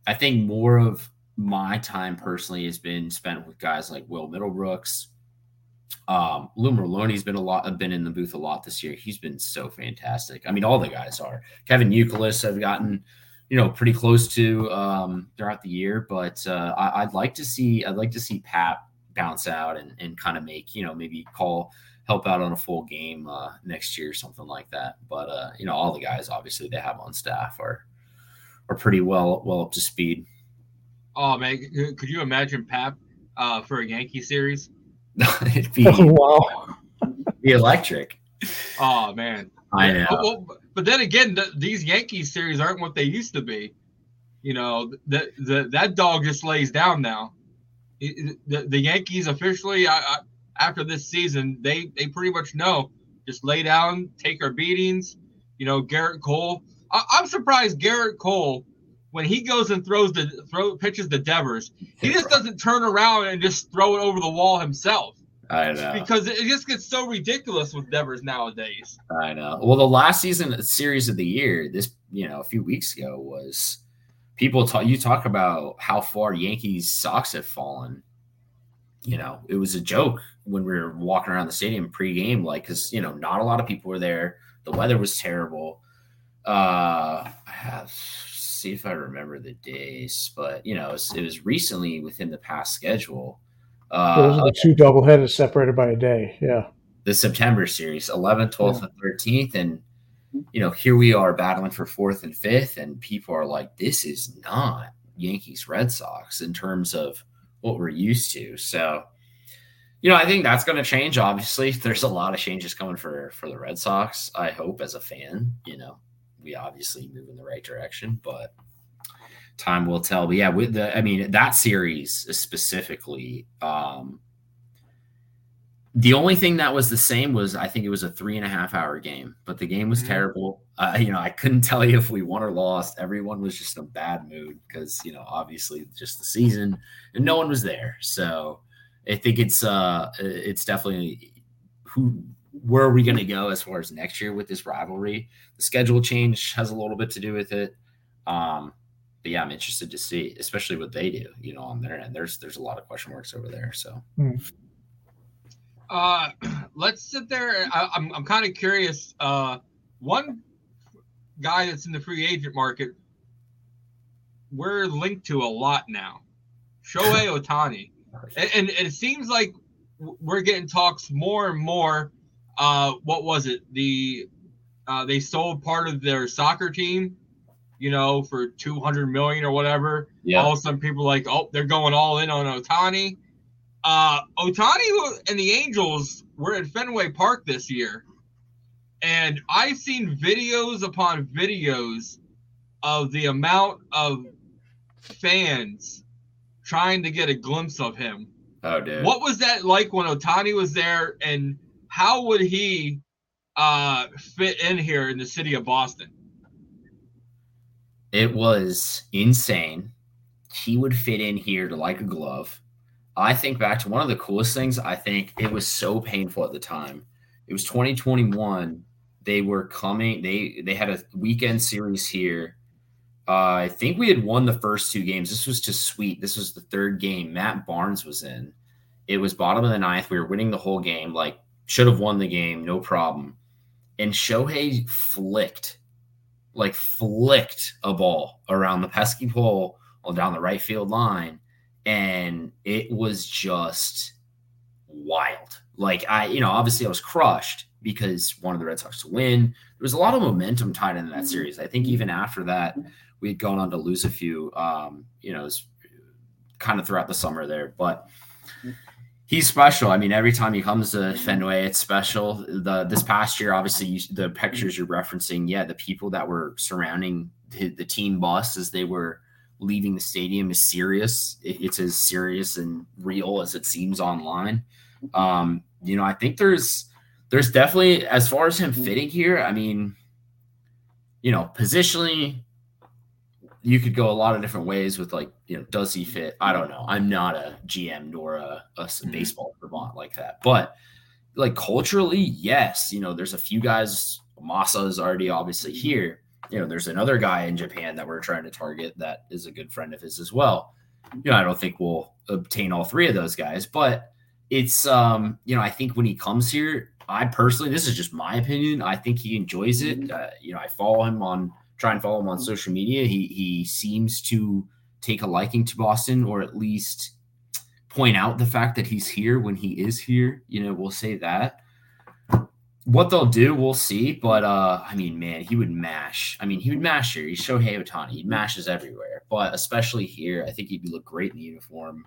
I think more of my time personally has been spent with guys like Will Middlebrooks. Um, Lou Merloni's been a lot, been in the booth a lot this year. He's been so fantastic. I mean, all the guys are. Kevin Youkilis have gotten, you know, pretty close to um, throughout the year, but uh, I, would like to see, I'd like to see Pap bounce out and, and kind of make, you know, maybe call help out on a full game uh, next year, or something like that. But uh, you know, all the guys obviously they have on staff are are pretty well well up to speed. Oh man, could you imagine Pap uh, for a Yankee series? [LAUGHS] It'd be oh, wow, [LAUGHS] be electric. Oh man, I know. But, well, but then again, the, these Yankees series aren't what they used to be. You know, that the, that dog just lays down now. The, the Yankees officially, I, I, after this season, they they pretty much know just lay down, take our beatings. You know, Gerrit Cole. I, I'm surprised Gerrit Cole when he goes and throws the throw pitches the Devers, he just doesn't turn around and just throw it over the wall himself. I know because it just gets so ridiculous with Devers nowadays. I know. Well, the last season series of the year, this you know a few weeks ago was people talk. You talk about how far Yankees Sox have fallen. You know, it was a joke when we were walking around the stadium pregame, like because you know not a lot of people were there. The weather was terrible. Uh, I have see if I remember the days, but you know, it was, it was recently within the past schedule. Uh, Those are the two doubleheaders separated by a day. Yeah. The September series, 11th, 12th, yeah. and 13th. And, you know, here we are battling for fourth and fifth, and people are like, this is not Yankees Red Sox in terms of what we're used to. So, you know, I think that's going to change. Obviously, [LAUGHS] there's a lot of changes coming for for the Red Sox. I hope as a fan, you know, we obviously move in the right direction, but time will tell. But yeah, with the I mean that series specifically, um the only thing that was the same was I think it was a three and a half hour game, but the game was mm-hmm. terrible. Uh, you know, I couldn't [LAUGHS] tell you if we won or lost. Everyone was just in a bad mood because you know, obviously, just the season, and no one was there. So I think it's uh, it's definitely who where are we going to go as far as next year with this rivalry? The schedule change has a little bit to do with it. Um, but yeah, I'm interested to see, especially what they do, you know, on their end. There's there's a lot of question marks over there. So hmm. uh [CLEARS THROAT] let's sit there. I, am I'm, I'm kind of curious. Uh one guy that's in the free agent market, we're linked to a lot now. Shohei [LAUGHS] Ohtani, and, and it seems like we're getting talks more and more uh, what was it? The uh, they sold part of their soccer team, you know, for two hundred million or whatever. Yeah. All of a sudden, people are like, oh, they're going all in on Ohtani. Uh, Ohtani and the Angels were at Fenway Park this year, and I've seen videos upon videos of the amount of fans trying to get a glimpse of him. Oh, dude. What was that like when Ohtani was there and how would he uh, fit in here in the city of Boston? It was insane. He would fit in here to like a glove. I think back to one of the coolest things. I think it was so painful at the time. It was 2021. They were coming. They they had a weekend series here. Uh, I think we had won the first two games. This was just sweet. This was the third game. Matt Barnes was in. It was bottom of the ninth. We were winning the whole game. Like should have won the game, no problem. And Shohei flicked, like flicked a ball around the pesky pole on down the right field line. And it was just wild. Like I, you know, obviously I was crushed because one of the Red Sox to win. There was a lot of momentum tied into that series. I think even after that, we had gone on to lose a few, um, you know, kind of throughout the summer there. But He's special. I mean, every time he comes to Fenway, it's special. The this past year, obviously, you, the pictures you're referencing, yeah, the people that were surrounding the, the team bus as they were leaving the stadium is serious. It, it's as serious and real as it seems online. Um, you know, I think there's there's definitely as far as him fitting here. I mean, you know, positionally, you could go a lot of different ways with like, you know, does he fit? I don't know. I'm not a GM nor a, a mm-hmm. baseball Vermont like that. But like culturally, yes, you know, there's a few guys. Masa is already obviously here. You know, there's another guy in Japan that we're trying to target that is a good friend of his as well. You know, I don't think we'll obtain all three of those guys, but it's um, you know, I think when he comes here, I personally, this is just my opinion. I think he enjoys it. Uh, you know, I follow him on try and follow him on social media. He he seems to take a liking to Boston, or at least point out the fact that he's here when he is here. You know, we'll say that. What they'll do, we'll see. But uh, I mean, man, he would mash. I mean, he would mash here. He's Shohei Ohtani. He mashes everywhere, but especially here, I think he'd look great in the uniform.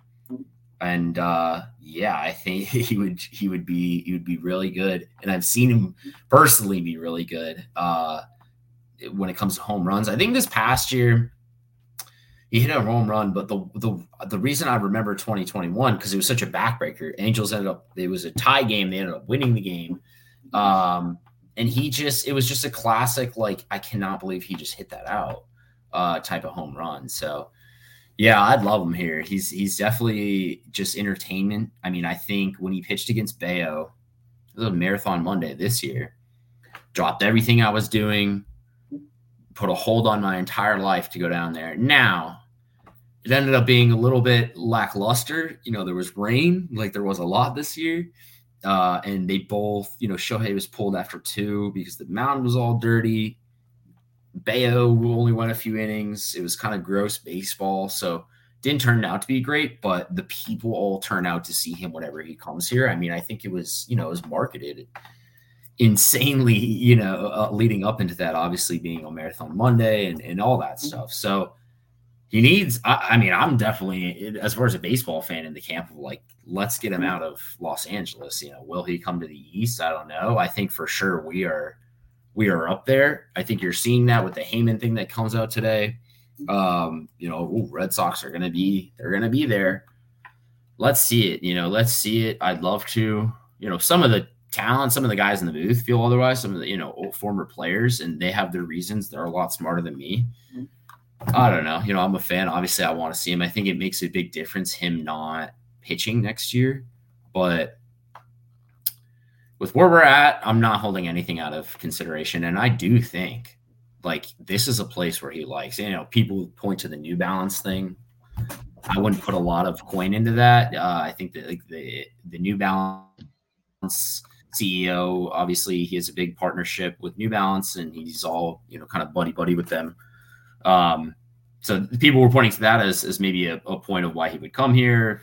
And uh, yeah, I think [LAUGHS] he would he would be he would be really good. And I've seen him personally be really good. Uh, when it comes to home runs. I think this past year he hit a home run, but the the the reason I remember 2021 because it was such a backbreaker. Angels ended up it was a tie game. They ended up winning the game. Um, and he just it was just a classic like I cannot believe he just hit that out uh type of home run. So yeah, I'd love him here. He's he's definitely just entertainment. I mean, I think when he pitched against Bello, a marathon Monday this year. Dropped everything I was doing, put a hold on my entire life to go down there. Now, it ended up being a little bit lackluster. You know, there was rain, like there was a lot this year. Uh, and they both, you know, Shohei was pulled after two because the mound was all dirty. Bello only went a few innings. It was kind of gross baseball. So didn't turn out to be great, but the people all turn out to see him whenever he comes here. I mean, I think it was, you know, it was marketed insanely, you know, uh, leading up into that, obviously being on marathon Monday and, and all that mm-hmm. stuff. So he needs, I, I, mean, I'm definitely, as far as a baseball fan in the camp of like, let's get him out of Los Angeles. You know, will he come to the East? I don't know. I think for sure we are, we are up there. I think you're seeing that with the Heyman thing that comes out today. Um, you know, ooh, Red Sox are going to be, they're going to be there. Let's see it. You know, let's see it. I'd love to, you know, some of the talent. Some of the guys in the booth feel otherwise. Some of the you know former players, and they have their reasons. They're a lot smarter than me. I don't know. You know, I'm a fan. Obviously, I want to see him. I think it makes a big difference him not pitching next year, but with where we're at, I'm not holding anything out of consideration. And I do think like this is a place where he likes. You know, people point to the New Balance thing. I wouldn't put a lot of coin into that. Uh, I think that like the the New Balance CEO. Obviously, he has a big partnership with New Balance, and he's all you know kind of buddy buddy with them. Um, so people were pointing to that as, as maybe a, a point of why he would come here,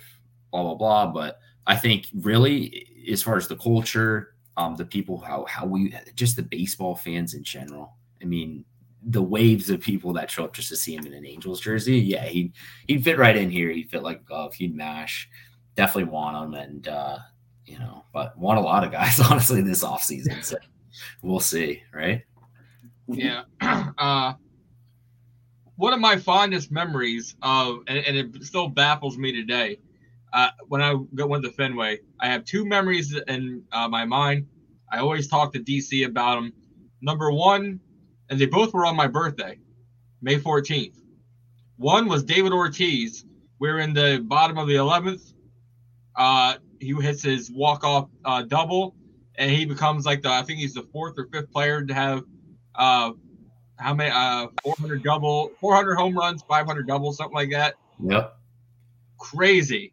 blah blah blah. But I think really, as far as the culture, um, the people, how how we just the baseball fans in general. I mean, the waves of people that show up just to see him in an Angels jersey. Yeah, he'd he'd fit right in here. He'd fit like a glove. He'd mash. Definitely want him, and uh, you know, but want a lot of guys [LAUGHS] honestly this offseason. So we'll see, right? Yeah. [CLEARS THROAT] Uh, one of my fondest memories of, and, and it still baffles me today, uh, when I went to Fenway, I have two memories in uh, my mind. I always talk to DC about them. Number one, and they both were on my birthday, May 14th. One was David Ortiz. We are in the bottom of the 11th. Uh, he hits his walk off uh, double, and he becomes like the I think he's the fourth or fifth player to have uh, how many uh 400 double, 400 home runs, 500 doubles, something like that. Yep. Crazy.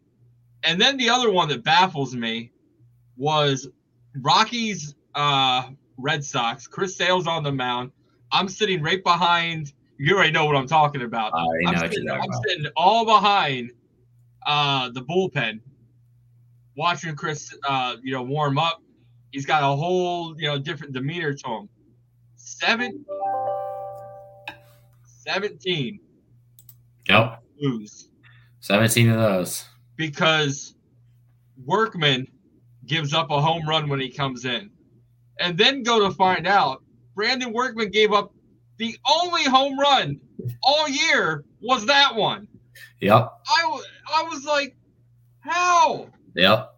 And then the other one that baffles me was Rockies uh Red Sox. Chris Sale's on the mound. I'm sitting right behind. You already know what I'm talking about. I am sitting, I'm sitting all behind uh, the bullpen watching Chris, uh, you know, warm up, he's got a whole, you know, different demeanor to him. Seven, 17. Yep. Lose. 17 of those. Because Workman gives up a home run when he comes in. And then go to find out Brandon Workman gave up the only home run all year was that one. Yep. I, I was like, how? Yep.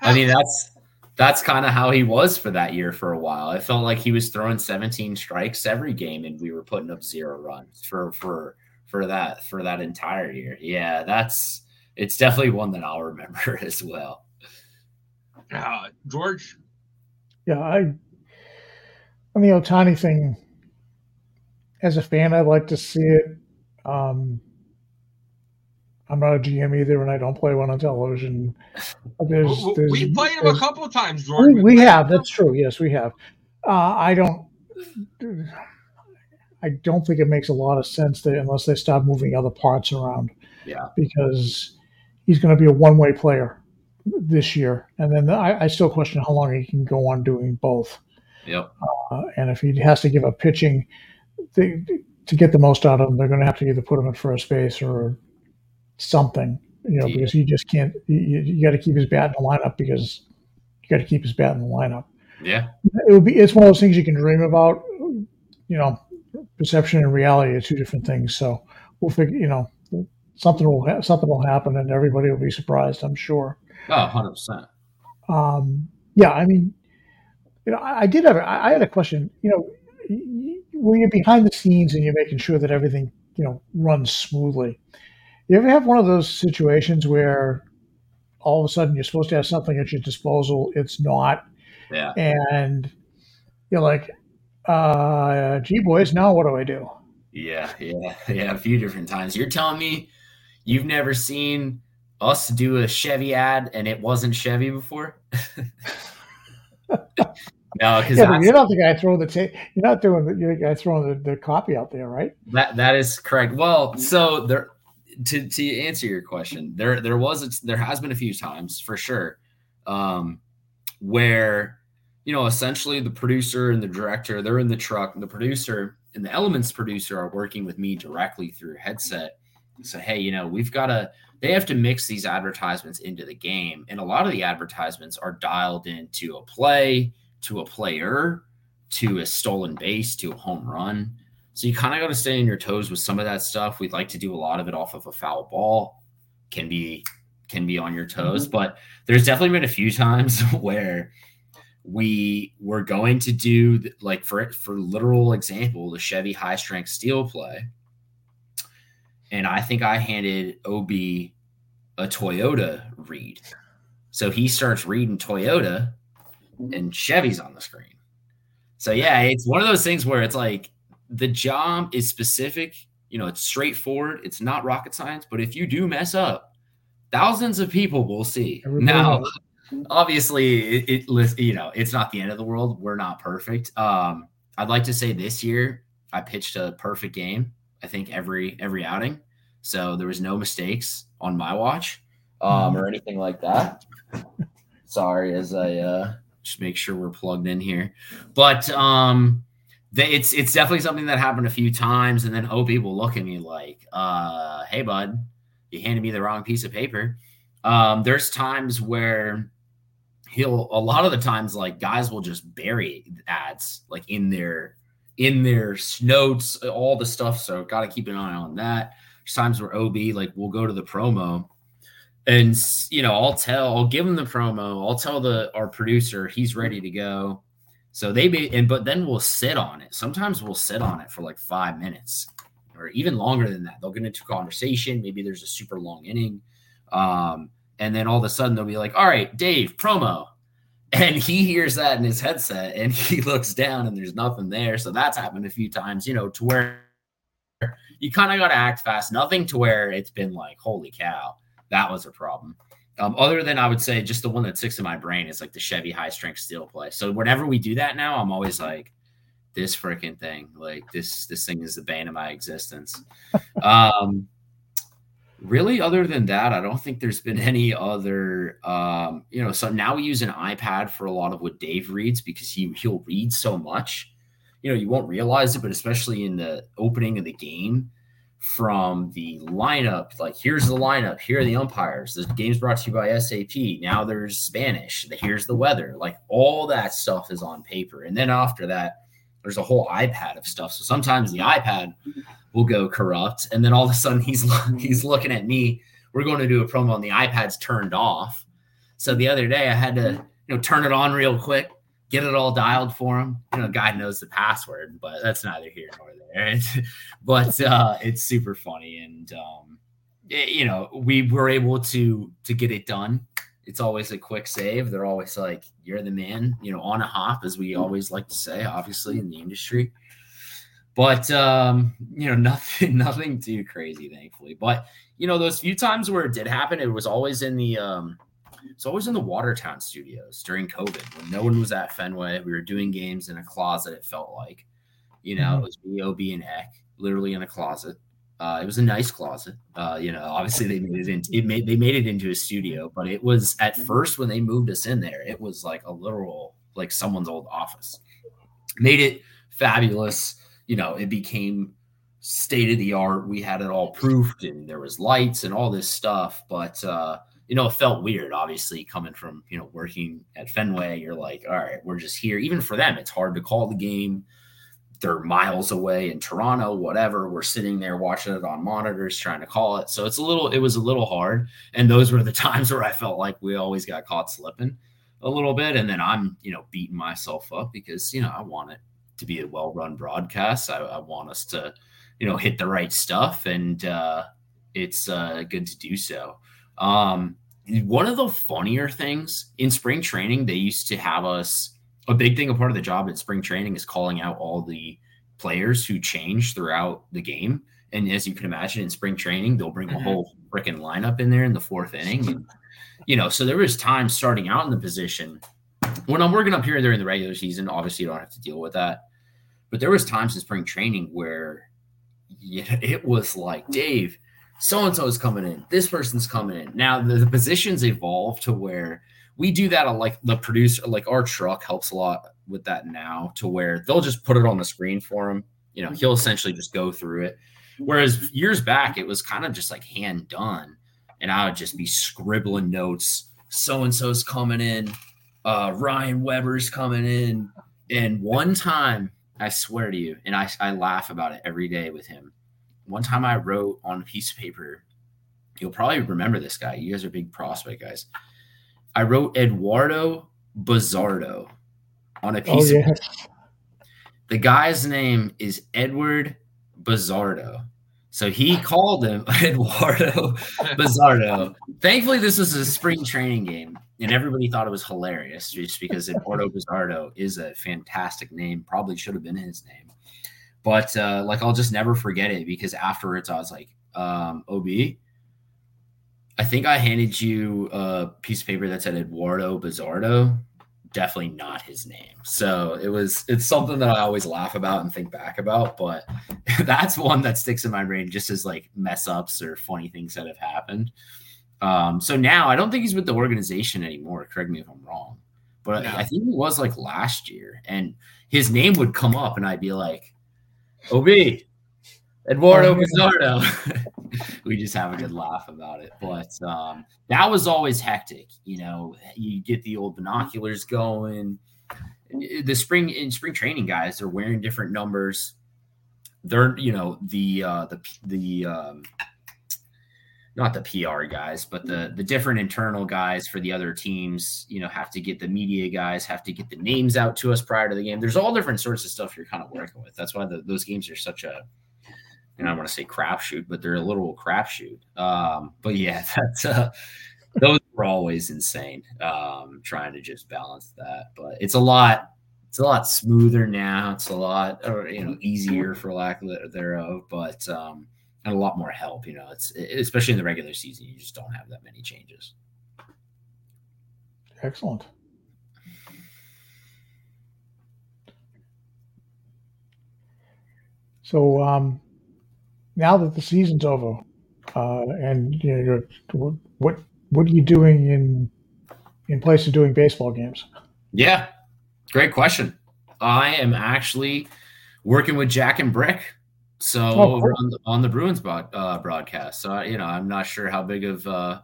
I mean that's that's kind of how he was for that year for a while. It felt like he was throwing 17 strikes every game and we were putting up zero runs for for for that for that entire year. Yeah, that's it's definitely one that I'll remember [LAUGHS] as well. Uh, George. Yeah, I on the Ohtani thing. As a fan, I'd like to see it. Um, I'm not a GM either, and I don't play one on television. There's, there's, we played him a couple times, Jordan. We, we have. That's true. Yes, we have. Uh, I don't. I don't think it makes a lot of sense that unless they stop moving other parts around. Yeah. Because he's going to be a one-way player this year, and then I, I, still question how long he can go on doing both. Yep. Uh, and if he has to give up pitching, they, to get the most out of him, they're going to have to either put him at first base or something, you know, yeah. because he just can't. You, you got to keep his bat in the lineup because you got to keep his bat in the lineup. Yeah, it would be. It's one of those things you can dream about. You know, perception and reality are two different things. So we'll figure. You know, something will ha- something will happen, and everybody will be surprised. I'm sure. Oh, 100 percent. Um. Yeah. I mean, you know, I, I did have. I, I had a question. You know, when you're behind the scenes and you're making sure that everything you know runs smoothly you ever have one of those situations where all of a sudden you're supposed to have something at your disposal, it's not, yeah, and you're like, uh, "Gee, boys, now what do I do?" Yeah, yeah, [LAUGHS] yeah. A few different times. You're telling me you've never seen us do a Chevy ad and it wasn't Chevy before? [LAUGHS] No, because yeah, you're not the guy throwing the tape. You're not doing the, you're the guy throwing the, the copy out there, right? That that is correct. Well, so there to to answer your question, there there was a, there has been a few times for sure, um, where you know essentially the producer and the director they're in the truck, and the producer and the Elements producer are working with me directly through headset. So hey, you know we've got to they have to mix these advertisements into the game, and a lot of the advertisements are dialed into a play, to a player, to a stolen base, to a home run. So you kind of got to stay on your toes with some of that stuff. We'd like to do a lot of it off of a foul ball. Can be can be on your toes, mm-hmm. but there's definitely been a few times [LAUGHS] where we were going to do like for for literal example the Chevy high strength steel play, and I think I handed Ob a Toyota read, so he starts reading Toyota, and Chevy's on the screen. So yeah, it's one of those things where it's like the job is specific. You know, it's straightforward. It's not rocket science. But if you do mess up, thousands of people will see. Everybody now, knows. obviously, it, it, you know it's not the end of the world. We're not perfect. Um, I'd like to say this year I pitched a perfect game. I think every every outing, so there was no mistakes on my watch um, or anything like that. Sorry, as I uh, just make sure we're plugged in here, but um, it's it's definitely something that happened a few times, and then OB will look at me like, uh, "Hey, bud, you handed me the wrong piece of paper." Um, there's times where he'll a lot of the times like guys will just bury ads like in their in their notes, all the stuff. So got to keep an eye on that. There's times where OB like we'll go to the promo and you know I'll tell I'll give him the promo. I'll tell the our producer he's ready to go so they may, and but then we'll sit on it. Sometimes we'll sit on it for like five minutes or even longer than that. They'll get into conversation. Maybe there's a super long inning. Um, and then all of a sudden they'll be like, all right, Dave, promo. [LAUGHS] And he hears that in his headset and [LAUGHS] he looks down and there's nothing there. So that's happened a few times, you know, to where you kind of got to act fast. Nothing to where it's been like, holy cow, that was a problem. Um, other than I would say just the one that sticks in my brain is like the Chevy high strength steel play. So whenever we do that now, I'm always like, this freaking thing, like this this thing is the bane of my existence. [LAUGHS] um, really, other than that, I don't think there's been any other. Um, you know, so now we use an iPad for a lot of what Dave reads because he he'll read so much. You know, you won't realize it, but especially in the opening of the game, from the lineup. Like, here's the lineup. Here are the umpires. The game's brought to you by SAP. Now there's Spanish. Here's the weather. Like, all that stuff is on paper. And then after that, there's a whole iPad of stuff. So sometimes the iPad will go corrupt, and then all of a sudden he's [LAUGHS] mm-hmm. he's looking at me. We're going to do a promo, and the iPad's turned off. So the other day I had to you know turn it on real quick, get it all dialed for him. You know, God knows the password, but that's neither here nor there. [LAUGHS] but uh, it's super funny, and um, it, you know, we were able to to get it done. It's always a quick save. They're always like, "You're the man," you know, on a hop, as we always like to say, obviously in the industry. But um, you know, [LAUGHS] nothing, nothing too crazy, thankfully. But you know, those few times where it did happen, it was always in the um, it's always in the Watertown studios during COVID when no one was at Fenway. We were doing games in a closet. It felt like, you know, mm-hmm. it was me, Ob, and Eck, literally in a closet. Uh, it was a nice closet. Uh, you know, obviously they made it into it made they made it into a studio, but it was at mm-hmm. first when they moved us in there, it was like a literal like someone's old office. Made it fabulous. You know, it became state of the art. We had it all proofed and there was lights and all this stuff, but uh you know, it felt weird, obviously, coming from, you know, working at Fenway. You're like, all right, we're just here. Even for them, it's hard to call the game. They're miles away in Toronto, whatever. We're sitting there watching it on monitors, trying to call it. So it's a little, it was a little hard. And those were the [LAUGHS] times where I felt like we always got caught slipping a little bit. And then I'm, you know, beating myself up because, you know, I want it to be a well run broadcast. I, I want us to, you know, hit the right stuff. And uh, it's uh, good to do so. Um, one of the funnier things in spring training, they used to have us a big thing, a part of the job at spring training is calling out all the players who change throughout the game. And as you can imagine, in spring training, they'll bring a mm-hmm. whole freaking lineup in there in the fourth inning. And, you know, so there was time starting out in the position when I'm working up here during the regular season. Obviously, you don't have to deal with that. But there was times in spring training where yeah, [LAUGHS] it was like, Dave, so and so is coming in, this person's coming in. Now the, the positions evolve to where we do that. Like the producer, like our truck helps a lot with that now, to where they'll just put it on the screen for him. You know, he'll essentially just go through it. Whereas years back, it was kind of just like hand done, and I would just be scribbling notes. So and so's coming in. Uh, Ryan Weber's coming in. And one time, I swear to you, and I, I laugh about it every day with him one time I wrote on a piece of paper, you'll probably remember this guy. You guys are big prospect guys. I wrote Eduardo Bazardo on a oh, piece oh, yeah. of paper. The guy's name is Eduard Bazardo. So he [LAUGHS] called him [LAUGHS] Eduardo Bazardo. Thankfully, this was a spring training game, and everybody thought it was hilarious just because Eduardo Bazardo is a fantastic name. Probably should have been his name. But uh, like I'll just never forget it because afterwards I was like, um, Ob, I think I handed you a piece of paper that said Eduardo Bazardo. Definitely not his name. So it was it's something that I always laugh about and think back about, but [LAUGHS] that's one that sticks in my brain just as like mess ups or funny things that have happened. Um, so now I don't think he's with the organization anymore. Correct me if I'm wrong, but no. I think it was like last year, and his name would come up, and I'd be like, Ob, Eduardo Pizarro. [LAUGHS] we just have a good laugh about it. But um, that was always hectic. You know, you get the old binoculars going. The spring in spring training guys they're wearing different numbers. They're you know the uh, the the um, not the PR guys, but the the different internal guys for the other teams, you know, have to get the media guys, have to get the names out to us prior to the game. There's all different sorts of stuff you're kind of working with. That's why the, those games are such a, and I want to say crapshoot, but they're a little crapshoot. Um, but yeah, [LAUGHS] that's uh, those were always insane. Um, trying to just balance that, but it's a lot. It's a lot smoother now. It's a lot, you know, easier for lack thereof. But um, and a lot more help. You know, it's especially in the regular season, you just don't have that many changes. Excellent. So um, now that the season's over, uh, and you know, what what are you doing in in place of doing baseball games? Yeah, great question. I am actually working with Jack and Brick so oh, cool. on, the, on the Bruins uh, broadcast. So you know, I'm not sure how big of uh,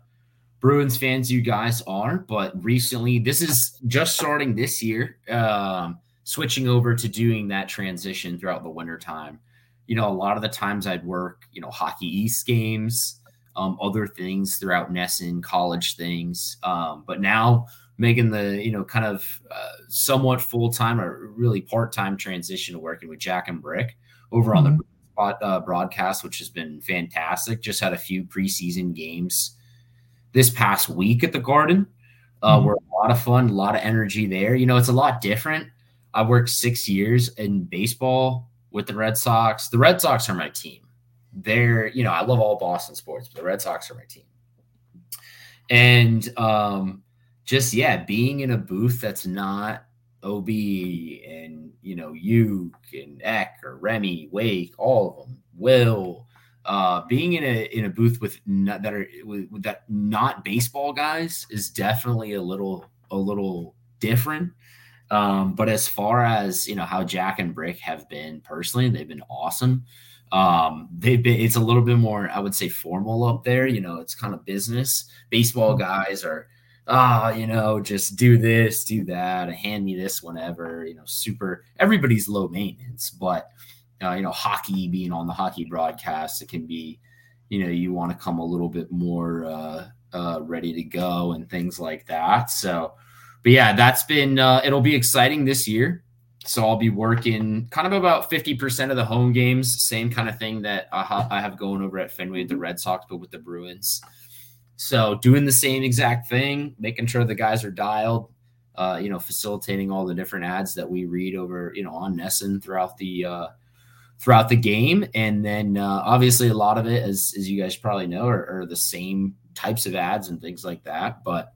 Bruins fans you guys are, but recently, this is just starting this year, um, switching over to doing that transition throughout the winter time. You know, a lot of the times I'd work, you know, Hockey East games, um, other things throughout NESN, college things. Um, but now making the you know kind of uh, somewhat full time or really part time transition to working with Jack and Brick over mm-hmm. on the mm-hmm. Uh, broadcast, which has been fantastic. Just had a few preseason games this past week at the Garden. Uh, mm-hmm. Were a lot of fun, a lot of energy there. You know, it's a lot different. I worked six years in baseball with the Red Sox. The Red Sox are my team. They're, you know, I love all Boston sports, but the Red Sox are my team. And um, just yeah, being in a booth that's not OB and you know you and Eck or Remy Wake, all of them, Will, uh, being in a in a booth with not, that are with, with that not baseball guys is definitely a little a little different. Um, but as far as you know how Jack and Brick have been personally, they've been awesome. Um, they've been it's a little bit more, I would say, formal up there. You know, it's kind of business. Baseball guys are ah, you know, just do this, do that, hand me this whenever, you know, super everybody's low maintenance, but uh, you know, hockey being on the hockey broadcast, it can be, you know, you want to come a little bit more uh, uh, ready to go and things like that. So, but yeah, that's been uh, it'll be exciting this year. So I'll be working kind of about 50% of the home games, same kind of thing that I have going over at Fenway with the Red Sox, but with the Bruins. So doing the same exact thing, making sure the guys are dialed, uh, you know, facilitating all the different ads that we read over, you know, on NESN throughout the uh, throughout the game, and then uh, obviously a lot of it, as as you guys probably know, are, are the same types of ads and things like that. But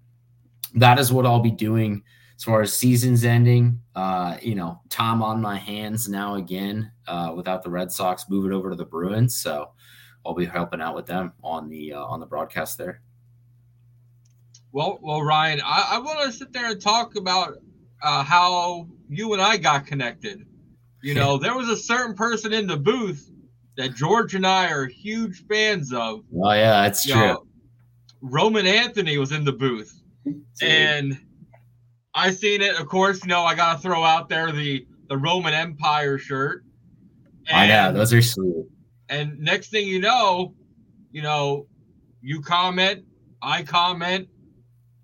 that is what I'll be doing as far as seasons ending. Uh, you know, Tom on my hands now again uh, without the Red Sox moving over to the Bruins, so I'll be helping out with them on the uh, on the broadcast there. Well, well, Ryan, I, I want to sit there and talk about uh, how you and I got connected. You know, there was a certain person in the booth that George and I are huge fans of. Oh yeah, that's you true. Know, Roman Anthony was in the booth, Dude. and I seen it. Of course, you know I gotta throw out there the the Roman Empire shirt. And, I know those are sweet. And next thing you know, you know, you comment, I comment,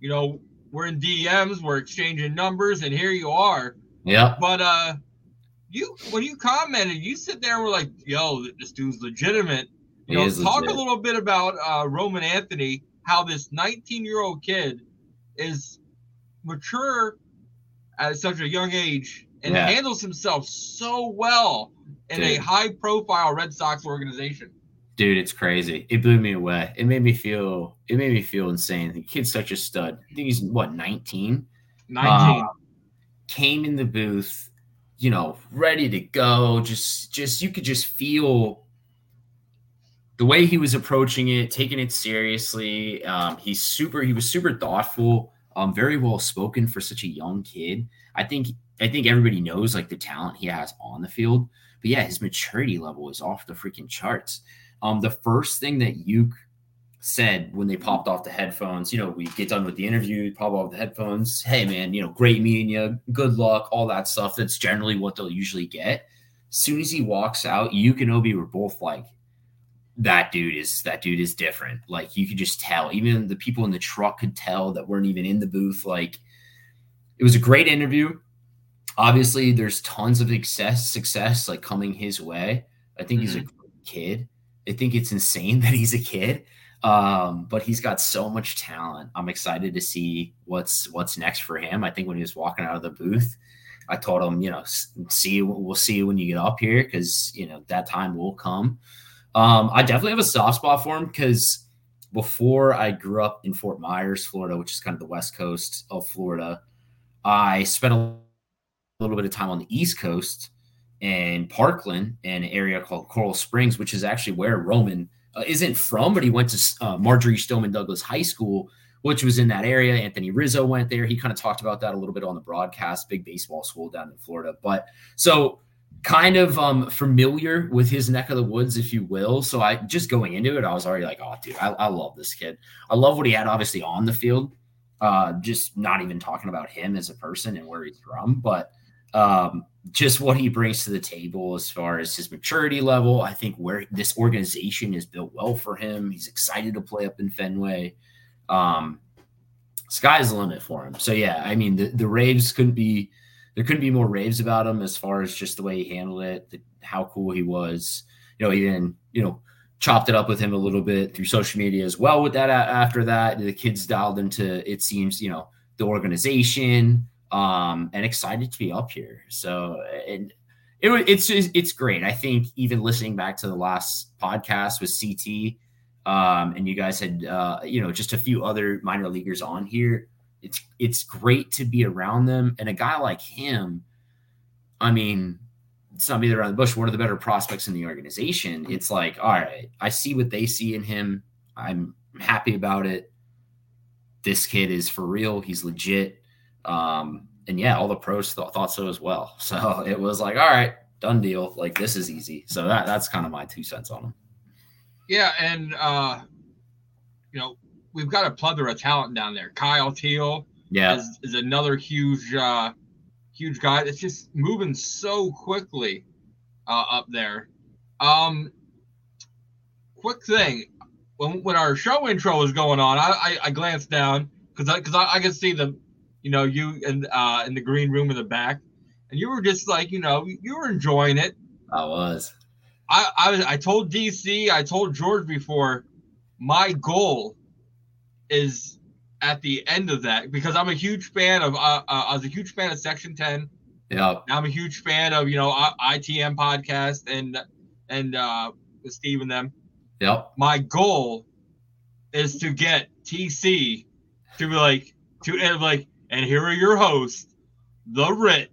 you know, we're in DMs, we're exchanging numbers, and here you are. Yeah. But uh you when you commented, you sit there and were like, yo, this dude's legitimate. You he know, talk legit. a little bit about uh Roman Anthony, how this 19 year old kid is mature at such a young age and yeah. handles himself so well in Dude. a high profile Red Sox organization dude, it's crazy. It blew me away. It made me feel it made me feel insane. The kid's such a stud. I think he's what 19? 19. Uh, came in the booth, you know, ready to go. Just just you could just feel the way he was approaching it, taking it seriously. Um, he's super, he was super thoughtful, um, very well spoken for such a young kid. I think I think everybody knows like the talent he has on the field. But yeah, his maturity level is off the freaking charts. Um, the first thing that you said when they popped off the headphones, you know, we get done with the interview, pop off the headphones. Hey, man, you know, great meeting you. Good luck, all that stuff. That's generally what they'll usually get. As soon as he walks out, you and Obi were both like, that dude is that dude is different. Like you could just tell. Even the people in the truck could tell that weren't even in the booth. Like it was a great interview. Obviously, there's tons of success success like coming his way. I think mm-hmm. he's a mm-hmm. great kid. I think it's insane [LAUGHS] that he's a kid, um, but he's got so much talent. I'm excited to see what's what's next for him. I think when he was walking out of the booth, I told him, you know, see, we'll see you when you get up here because you know that time will come. Um, I definitely have a soft spot for him because before I grew up in Fort Myers, Florida, which is kind of the west coast of Florida, I spent a little bit of time on the East Coast and Parkland, an area called Coral Springs, which is actually where Roman uh, isn't from, but he went to uh, Marjory Stoneman Douglas High School, which was in that area. Anthony Rizzo went there. He kind of talked about that a little bit on the broadcast. Big baseball school down in Florida, but so kind of um, familiar with his neck of the woods, if you will. So I just going into it, I was already like, oh, dude, I, I love this kid. I love what he had, obviously on the field. Uh, just not even talking about him as a person and where he's from, but um, just what he brings to the table as far as his maturity level. I think where this organization is built well for him. He's excited to play up in Fenway. Um, sky's the limit for him. So yeah, I mean the, the raves couldn't be there couldn't be more raves about him as far as just the way he handled it, the, how cool he was. You know, even you know chopped it up with him a little bit through social media as well. With that, after that, the kids dialed into it seems you know the organization um, and excited to be up here. So and it, it's it's great. I think even listening back to the last podcast with CT, um, and you guys had uh, you know just a few other minor leaguers on here. It's it's great to be around them, and a guy like him. I mean, it's not being around the bush. One of the better prospects in the organization. It's like, all right, I see what they see in him. I'm happy about it. This kid is for real. He's legit. Um, and yeah, all the pros th- thought so as well. [LAUGHS] So it was like, all right, done deal. Like this is easy. So that that's kind of my two cents on them. Yeah, and uh, you know we've got a plethora of talent down there. Kyle Teel, yeah, is, is another huge, uh, huge guy that's just moving so quickly uh, up there. Um, quick thing, when when our show intro was going on, I I, I glanced down because I because I, I could see the you know, you in uh, in the green room in the back, and you were just like, you know, you were enjoying it. I was. I I was. I told DC. I told George before. My goal is at the end of that because I'm a huge fan of. Uh, uh, I was a huge fan of Section Ten. Yeah. I'm a huge fan of you know ITM podcast and and uh, with Steve and them. Yep. My goal is to get TC to be like to like and here are your hosts, the Ritt,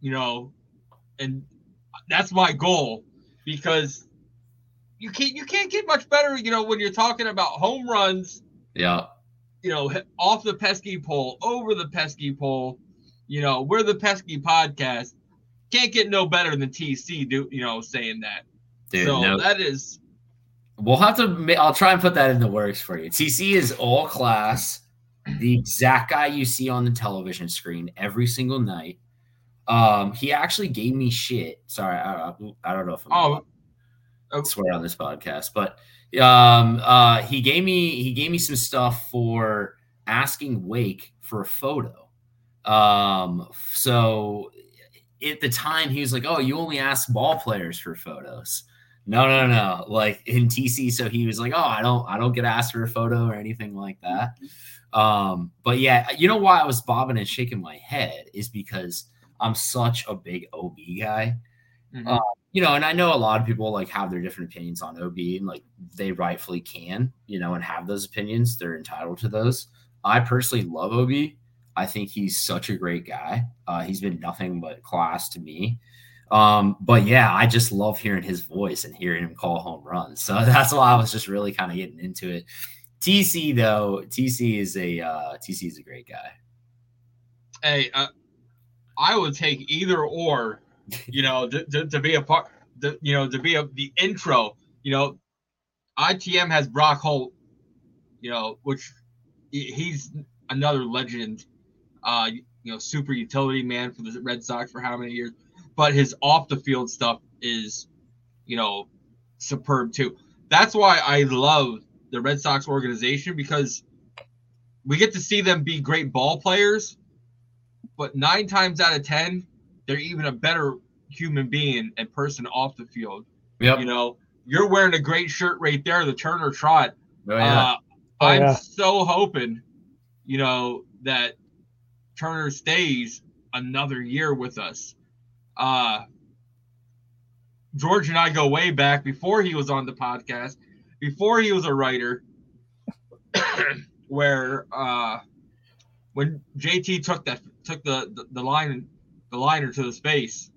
you know, and that's my goal because you can't you can't get much better, you know, when you're talking about home runs. Yeah. You know, off the pesky pole, over the pesky pole. You know, we're the pesky podcast. Can't get no better than TC. Do you know saying that? Dude, so no. that is. We'll have to. I'll try and put that in the works for you. TC is all class the exact guy you see on the television screen every single night. Um, he actually gave me shit. Sorry, I, I don't know if I'm oh, I swear on this podcast, but um, uh, he gave me he gave me some stuff for asking Wake for a photo. Um, so at the time he was like, "Oh, you only ask ball players for photos." No, no, no. Like in TC, so he was like, "Oh, I don't, I don't get asked for a photo or anything like that." Um, but yeah, you know why I was bobbing and shaking my head is because I'm such a big OB guy. Mm-hmm. Uh, you know, and I know a lot of people like have their different opinions on OB and like they rightfully can, you know, and have those opinions. They're entitled to those. I personally love OB. I think he's such a great guy. Uh, he's been nothing but class to me. Um, but yeah, I just love hearing his voice and hearing him call home runs. So [LAUGHS] that's why I was just really kind of getting into it. TC though, TC is a uh, TC is a great guy. Hey, uh, I would take either or, you know, to, to, to be a part, the, you know, to be a, the intro. You know, ITM has Brock Holt, you know, which he's another legend. Uh, you know, super utility man for the Red Sox for how many years? But his off the field stuff is, you know, superb too. That's why I love the Red Sox organization because we get to see them be great ball players, but nine times out of ten, they're even a better human being and person off the field. Yep. You know, you're wearing a great shirt right there, the Turner Trot. Oh, yeah. Uh, oh, I'm yeah. so hoping, you know, that Turner stays another year with us. Uh, George and I go way back before he was on the podcast before he was a writer, [COUGHS] where uh, when JT took that took the, the the line the liner to the space,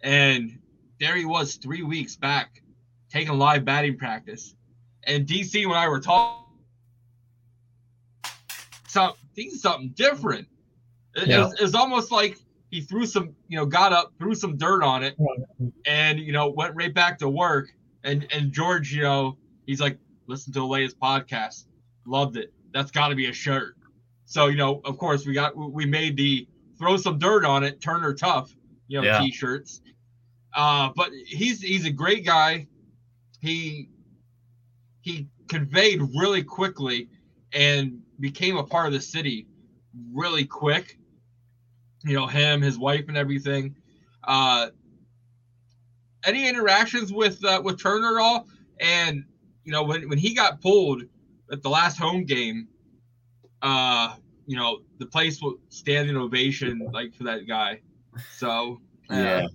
and there he was three weeks back taking live batting practice, and DC when I were talking, so he's something different. It, yeah. it's, it's almost like he threw some, you know, got up, threw some dirt on it, and you know went right back to work. And and George, you know, He's like, listen to the latest podcast. Loved it. That's got to be a shirt. So, you know, of course, we got, we made the throw some dirt on it, Turner Tough, you know, yeah. t shirts. Uh, but he's, he's a great guy. He, he conveyed really quickly and became a part of the city really quick. You know, him, his wife, and everything. Uh, any interactions with uh, with Turner at all? And you know, when when he got pulled at the last home game, uh, you know, the place will standing ovation like for that guy. So uh, yeah,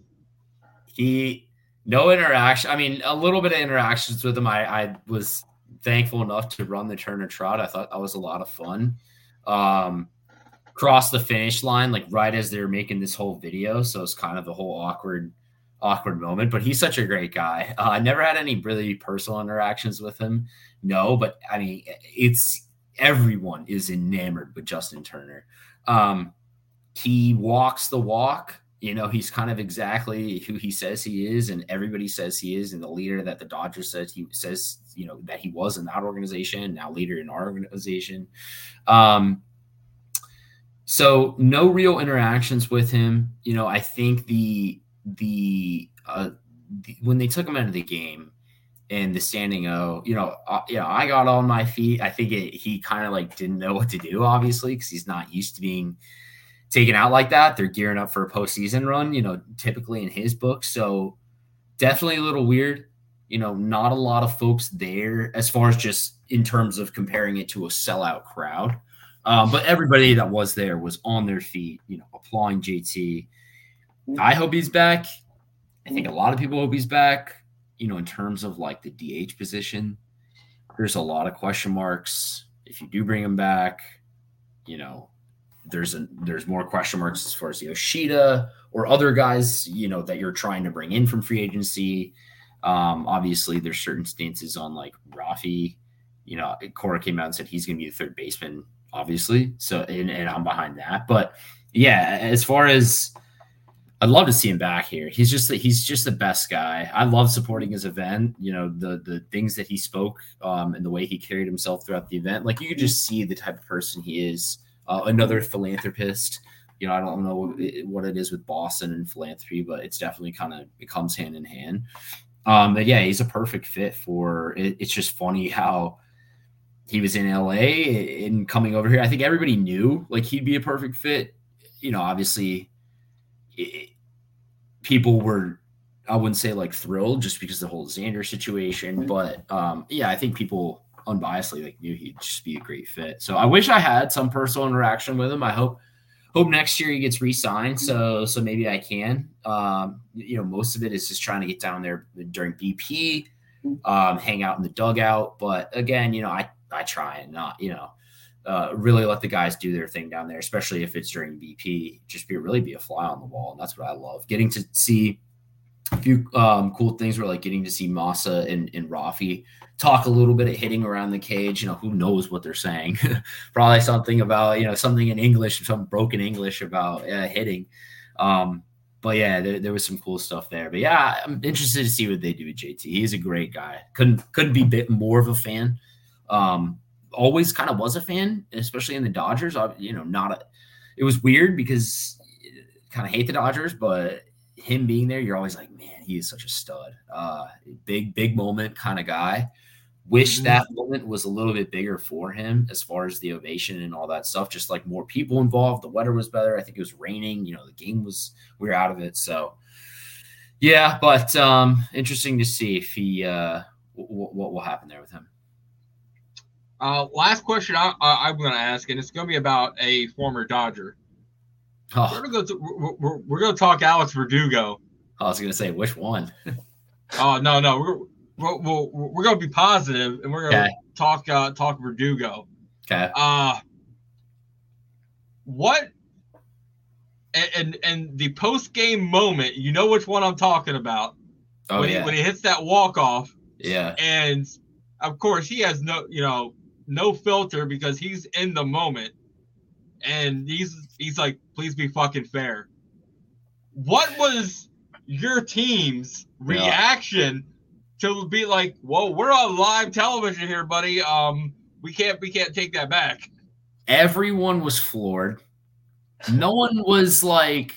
he no interaction. I mean, a little bit of interactions with him. I I was thankful enough to run the Turner Trot. I thought that was a lot of fun. Um, cross the finish line like right as they're making this whole video, so it's kind of a whole awkward awkward moment. But he's such a great guy. Uh, I never had any really personal interactions with him. No, but I mean, it's everyone is enamored with Justin Turner. Um, he walks the walk. You know, he's kind of exactly who he says he is, and everybody says he is, and the leader that the Dodgers says he says, you know, that he was in that organization, now leader in our organization. Um, so no real interactions with him. You know, I think the the, uh, the when they took him out of the game, and the standing O, you know, uh, you know, I got on my feet. I think it, he kind of like didn't know what to do, obviously, because he's not used to being taken out like that. They're gearing up for a postseason run, you know, typically in his book. So definitely a little weird. You know, not a lot of folks there as far as just in terms of comparing it to a sellout crowd. Um, but everybody that was there was on their feet, you know, applauding JT. I hope he's back. I think a lot of people hope he's back you know, in terms of like the DH position, there's a lot of question marks. If you do bring him back, you know, there's a there's more question marks as far as Yoshida or other guys, you know, that you're trying to bring in from free agency. Um, obviously, there's certain stances on like Rafi. You know, Cora came out and said he's going to be the third baseman, obviously. So, and, and I'm behind that. But yeah, as far as I'd love to see him back here. He's just he's just the best guy. I love supporting his event. You know the the things that he spoke um, and the way he carried himself throughout the event. Like you could just see the type of person he is. Uh, another philanthropist. You know I don't know what it is with Boston and philanthropy, but it's definitely kind of it comes hand in hand. Um, but yeah, he's a perfect fit for. It, it's just funny how he was in LA and coming over here. I think everybody knew like he'd be a perfect fit. You know, obviously it, people were I wouldn't say like thrilled just because the whole Xander situation, but um, yeah, I think people unbiasedly like knew he'd just be a great fit. So I wish I had some personal interaction with him. I hope hope next year he gets re-signed. So so maybe I can. Um, you know, most of it is just trying to get down there during BP, um, hang out in the dugout. But again, you know, I I try and not, you know, uh, really let the guys do their thing down there, especially if it's during BP. Just be really be a fly on the wall, and that's what I love. Getting to see a few um, cool things were like getting to see Masa and, and Rafi talk a little bit of hitting around the cage. You know, who knows what they're saying? [LAUGHS] Probably something about you know something in English, some broken English about uh, hitting. Um, but yeah, there, there, was some cool stuff there. But yeah, I'm interested to see what they do with JT. He's a great guy. Couldn't couldn't be bit more of a fan. Um, always kind of was a fan, especially in the Dodgers. I, you know, not a, it was weird because kind of hate the Dodgers, but him being there, you're always like, man, he is such a stud. Uh, big, big moment kind of guy. Wish mm-hmm. that moment was a little bit bigger for him as far as the ovation and all that stuff. Just like more people involved. The weather was better. I think it was raining. You know, the game was we were out of it. So yeah, but um, interesting to see if he uh, what will happen there with him. Uh, last question I, am going to ask, and it's going to be about a former Dodger. Oh. We're going to we're, we're, going to talk Alex Verdugo. I was going to say which one. [LAUGHS] oh no no we're we're, we're, we're going to be positive, and we're going to okay. talk uh, talk Verdugo. Okay. Uh, what and, and and the post game moment, you know which one I'm talking about. Oh when yeah. He, when he hits that walk off. Yeah. And of course he has no, you know, no filter because he's in the moment, and he's he's like, please be fucking fair. What was your team's reaction yeah. to be like, whoa, we're on live television here, buddy. Um, we can't we can't take that back. Everyone was floored. No one was like,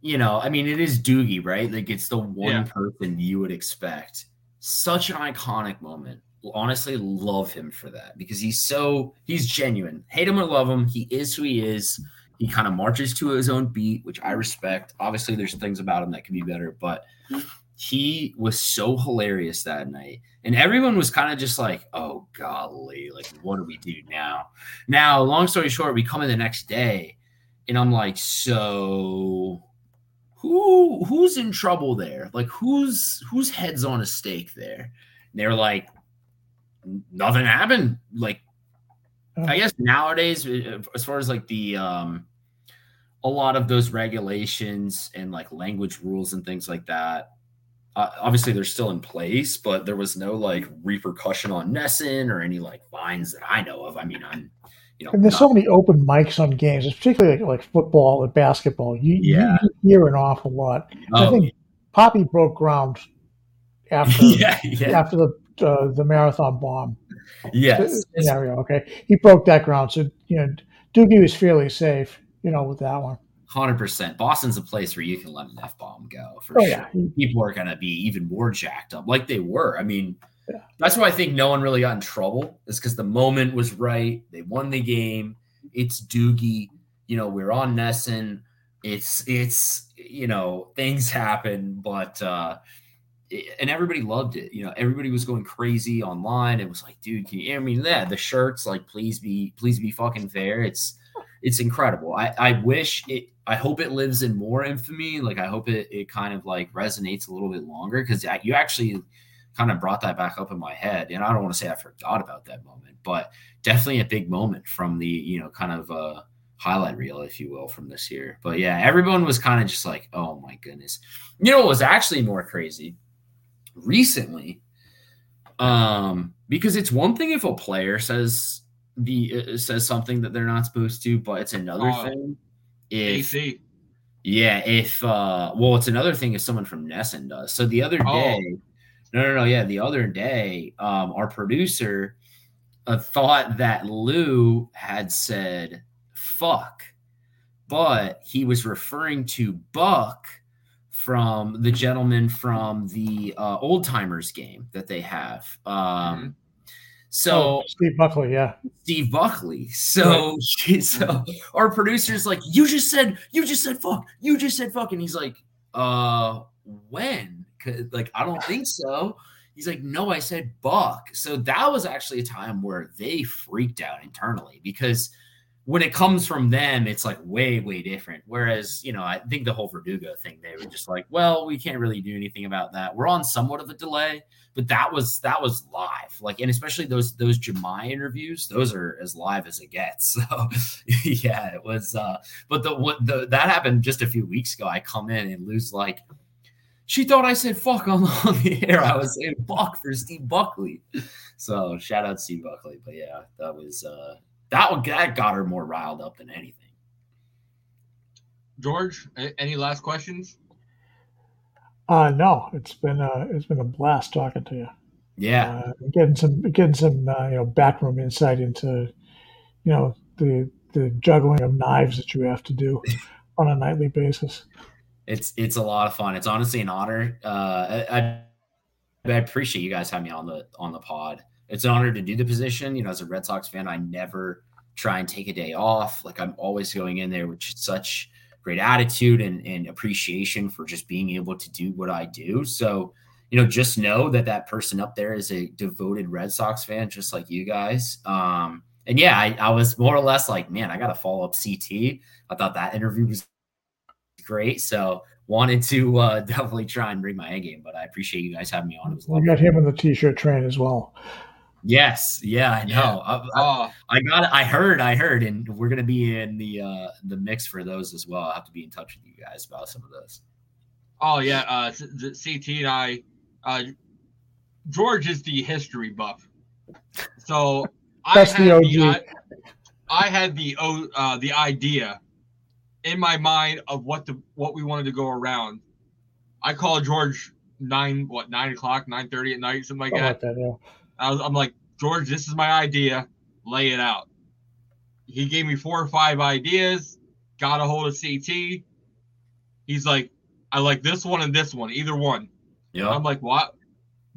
you know, I mean, it is Doogie, right? Like it's the one yeah. person you would expect. Such an iconic moment honestly love him for that because he's so he's genuine. Hate him or love him, he is who he is. He kind of marches to his own beat, which I respect. Obviously, there's things about him that can be better, but he was so hilarious that night. And everyone was kind of just like, oh, golly, like, what do we do now? Now, long story short, we come in the next day, and I'm like, so who who's in trouble there? Like who's whose head's on a stake there? And they're like, nothing happened. Like I guess nowadays, uh, as far as like the um a lot of those regulations and like language rules and things like that, uh, obviously they're still in place, but there was no like repercussion on NESN or any like fines that I know of. I mean, I'm you know, and there's not- so many open mics on games, particularly like, like football and basketball. You, you- Yeah. you, hear an awful lot. I Oh, think Poppy broke ground after [LAUGHS] yeah, yeah, after the uh, the marathon bomb yes. scenario. Okay, he broke that ground, so you know Doogie was fairly safe. You know, with that one. Hundred percent. Boston's a place where you can let an f bomb go for Oh sure. yeah, People are gonna be even more jacked up, like they were. I mean, Yeah. that's why I think no one really got in trouble. Is because the moment was right. They won the game. It's Doogie. You know, we're on NESN. It's it's you know things happen, but uh and everybody loved it. You know, everybody was going crazy online. It was like, dude, can you? I mean, yeah, the shirts, like, please be, please be fucking fair. It's, it's incredible. I, I wish it. I hope it lives in more infamy. Like, I hope it, it kind of like resonates a little bit longer because you actually kind of brought that back up in my head. And I don't want to say I forgot about that moment, but definitely a big moment from the, you know, kind of uh highlight reel, if you will, from this year. But yeah, everyone was kind of just like, oh my goodness. You know what was actually more crazy? Recently um because it's one thing if a player says the uh, says something that they're not supposed to but it's another Oh. thing if AC. yeah if uh well it's another thing if someone from NESN does so the other Oh. day no no no yeah the other day um our producer uh, thought that Lou had said fuck but he was referring to Buck from the gentleman from the uh, old timers game that they have. Um, so Oh, Steve Buckley, yeah. Steve Buckley. So [LAUGHS] so our producer's like, you just said you just said fuck, you just said fuck, and he's like, uh, when? 'Cause, Like I don't think so. He's like, no, I said Buck. So that was actually a time where they freaked out internally because when it comes from them, it's like way, way different. Whereas, you know, I think the whole Verdugo thing, they were just like, well, we can't really do anything about that. We're on somewhat of a delay, but that was that was live. Like, and especially those those Jahmai interviews, those are as live as it gets. [LAUGHS] So yeah, it was uh but the what the that happened just a few weeks ago. I come in and lose like she thought I said fuck on, [LAUGHS] on the air. I was saying fuck for Steve Buckley. So shout out Steve Buckley. But yeah, that was uh that that got her more riled up than anything. George, any last questions? Uh, no, it's been uh, it's been a blast talking to you. Yeah, Uh, getting some getting some uh, you know backroom insight into you know the the juggling of knives that you have to do [LAUGHS] on a nightly basis. it's it's a lot of fun. It's honestly an honor. Uh, I, I I appreciate you guys having me on the on the pod. It's an honor to do the position. You know, as a Red Sox fan, I never try and take a day off. Like I'm always going in there with such great attitude and, and appreciation for just being able to do what I do. So, you know, just know that that person up there is a devoted Red Sox fan, just like you guys. Um, and yeah, I, I was more or less like, man, I got to follow up CT. I thought that interview was great. So wanted to uh, [LAUGHS] definitely try and bring my A game, but I appreciate you guys having me on. It was a lot got him in the t-shirt train as well. Yes, yeah, I know. I, I, Oh, I got it. I heard. I heard, and we're gonna be in the uh the mix for those as well. I'll have to be in touch with you guys about some of those. oh yeah. Uh, C- C- CT and I, uh, George is the history buff. So I That's had the the, OG. I, I had the o- uh, the idea in my mind of what the what we wanted to go around. I called George nine what nine o'clock nine thirty at night something like Something that. that, yeah. I was, I'm like, George, this is my idea. Lay it out. He gave me four or five ideas. Got a hold of CT. He's like, I like this one and this one, either one. Yeah, I'm like, what?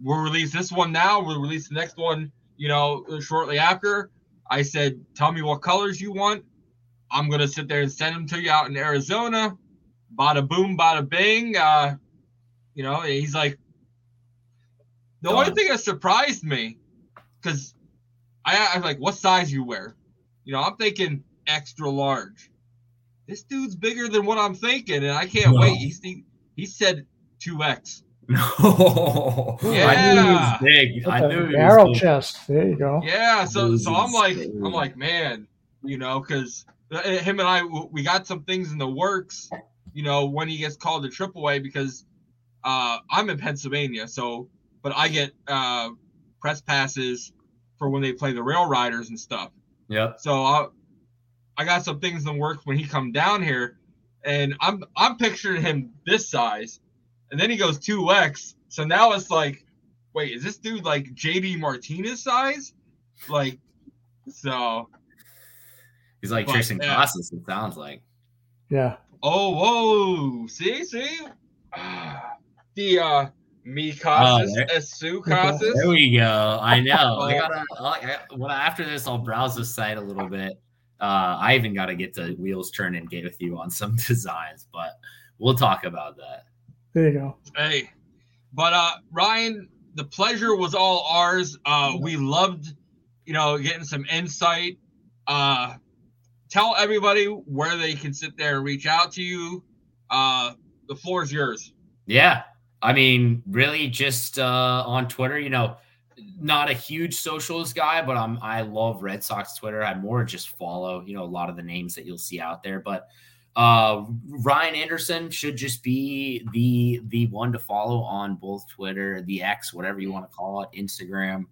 we'll release this one now. We'll release the next one, you know, shortly after. I said, tell me what colors you want. I'm gonna sit there and send them to you out in Arizona. Bada boom, bada bing. Uh, you know, he's like, the only thing that surprised me, because I, I'm like, what size you wear? You know, I'm thinking extra large. This dude's bigger than what I'm thinking, and I can't No. wait. He's he, he said two X. [LAUGHS] No, I knew he Yeah. was big. I knew he barrel was big. chest. There you go. Yeah, so so I'm like insane. I'm like man, you know, because him and I we got some things in the works, you know, when he gets called to AAA because uh, I'm in Pennsylvania, so but I get uh, press passes for when they play the Rail Riders and stuff. Yeah. So I, I got some things in work when he come down here, and I'm I'm picturing him this size, and then he goes two X. So now it's like, wait, is this dude like JD Martinez size? Like, so He's like But, Triston yeah. Casas. It sounds like. Yeah. oh whoa, see see, [SIGHS] the uh me Casas, there- Esu Casas. There we go. I know. [LAUGHS] I Oh. gotta. I, I, well, after this, I'll browse the site a little bit. Uh, I even got to get the wheels turned and get with you on some [LAUGHS] designs, but we'll talk about that. There you go. Hey, but uh, Ryan, the pleasure was all ours. Uh, we loved, you know, getting some insight. Uh, tell everybody where they can sit there and reach out to you. Uh, the floor is yours. Yeah. I mean, really just uh, on Twitter, you know, not a huge socials guy, but I'm I love Red Sox Twitter. I more just follow, you know, a lot of the names that you'll see out there. But uh Ryan Anderson should just be the the one to follow on both Twitter, the X, whatever you want to call it, Instagram.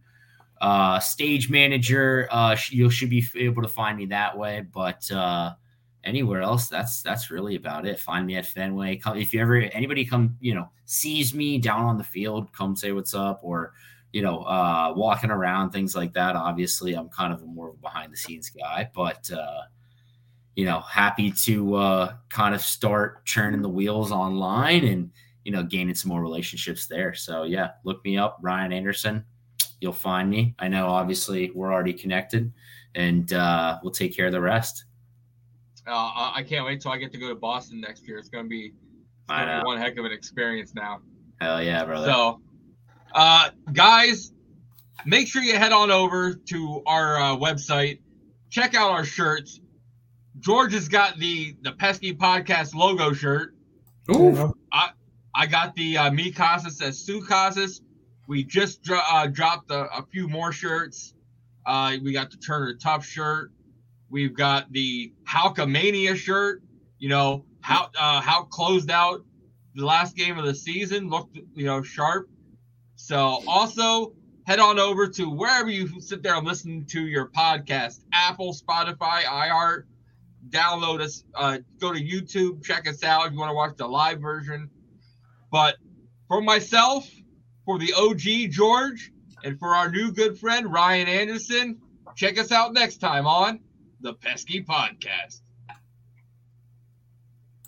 Uh stage manager, uh you should be able to find me that way. But uh anywhere else that's that's really about it. Find me at fenway. Come if you ever anybody come you know sees me down on the field come say what's up or you know uh walking around things like that obviously i'm kind of a more of a behind the scenes guy but uh you know happy to uh kind of start churning the wheels online and you know gaining some more relationships there. So yeah look me up ryan anderson. You'll find me. I know obviously we're already connected and uh we'll take care of the rest Uh, I I can't wait till I get to go to Boston next year. It's gonna be, it's gonna be one heck of an experience now. hell yeah brother So, uh, guys, make sure you head on over to our uh, website, check out our shirts. George has got the the pesky podcast logo shirt. There you go. I got the uh, me Casas as Sue Casas. We just dro- uh, dropped a, a few more shirts. Uh, we got the Turner Tough shirt. We've got the Halkamania shirt. You know how uh, how closed out the last game of the season looked you know sharp. So also head on over to wherever you sit there and listen to your podcast, Apple, Spotify, iHeart. Download us. Uh, go to YouTube. Check us out if you want to watch the live version. But for myself, for the OG George, and for our new good friend Ryan Anderson, check us out next time on the Pesky Podcast.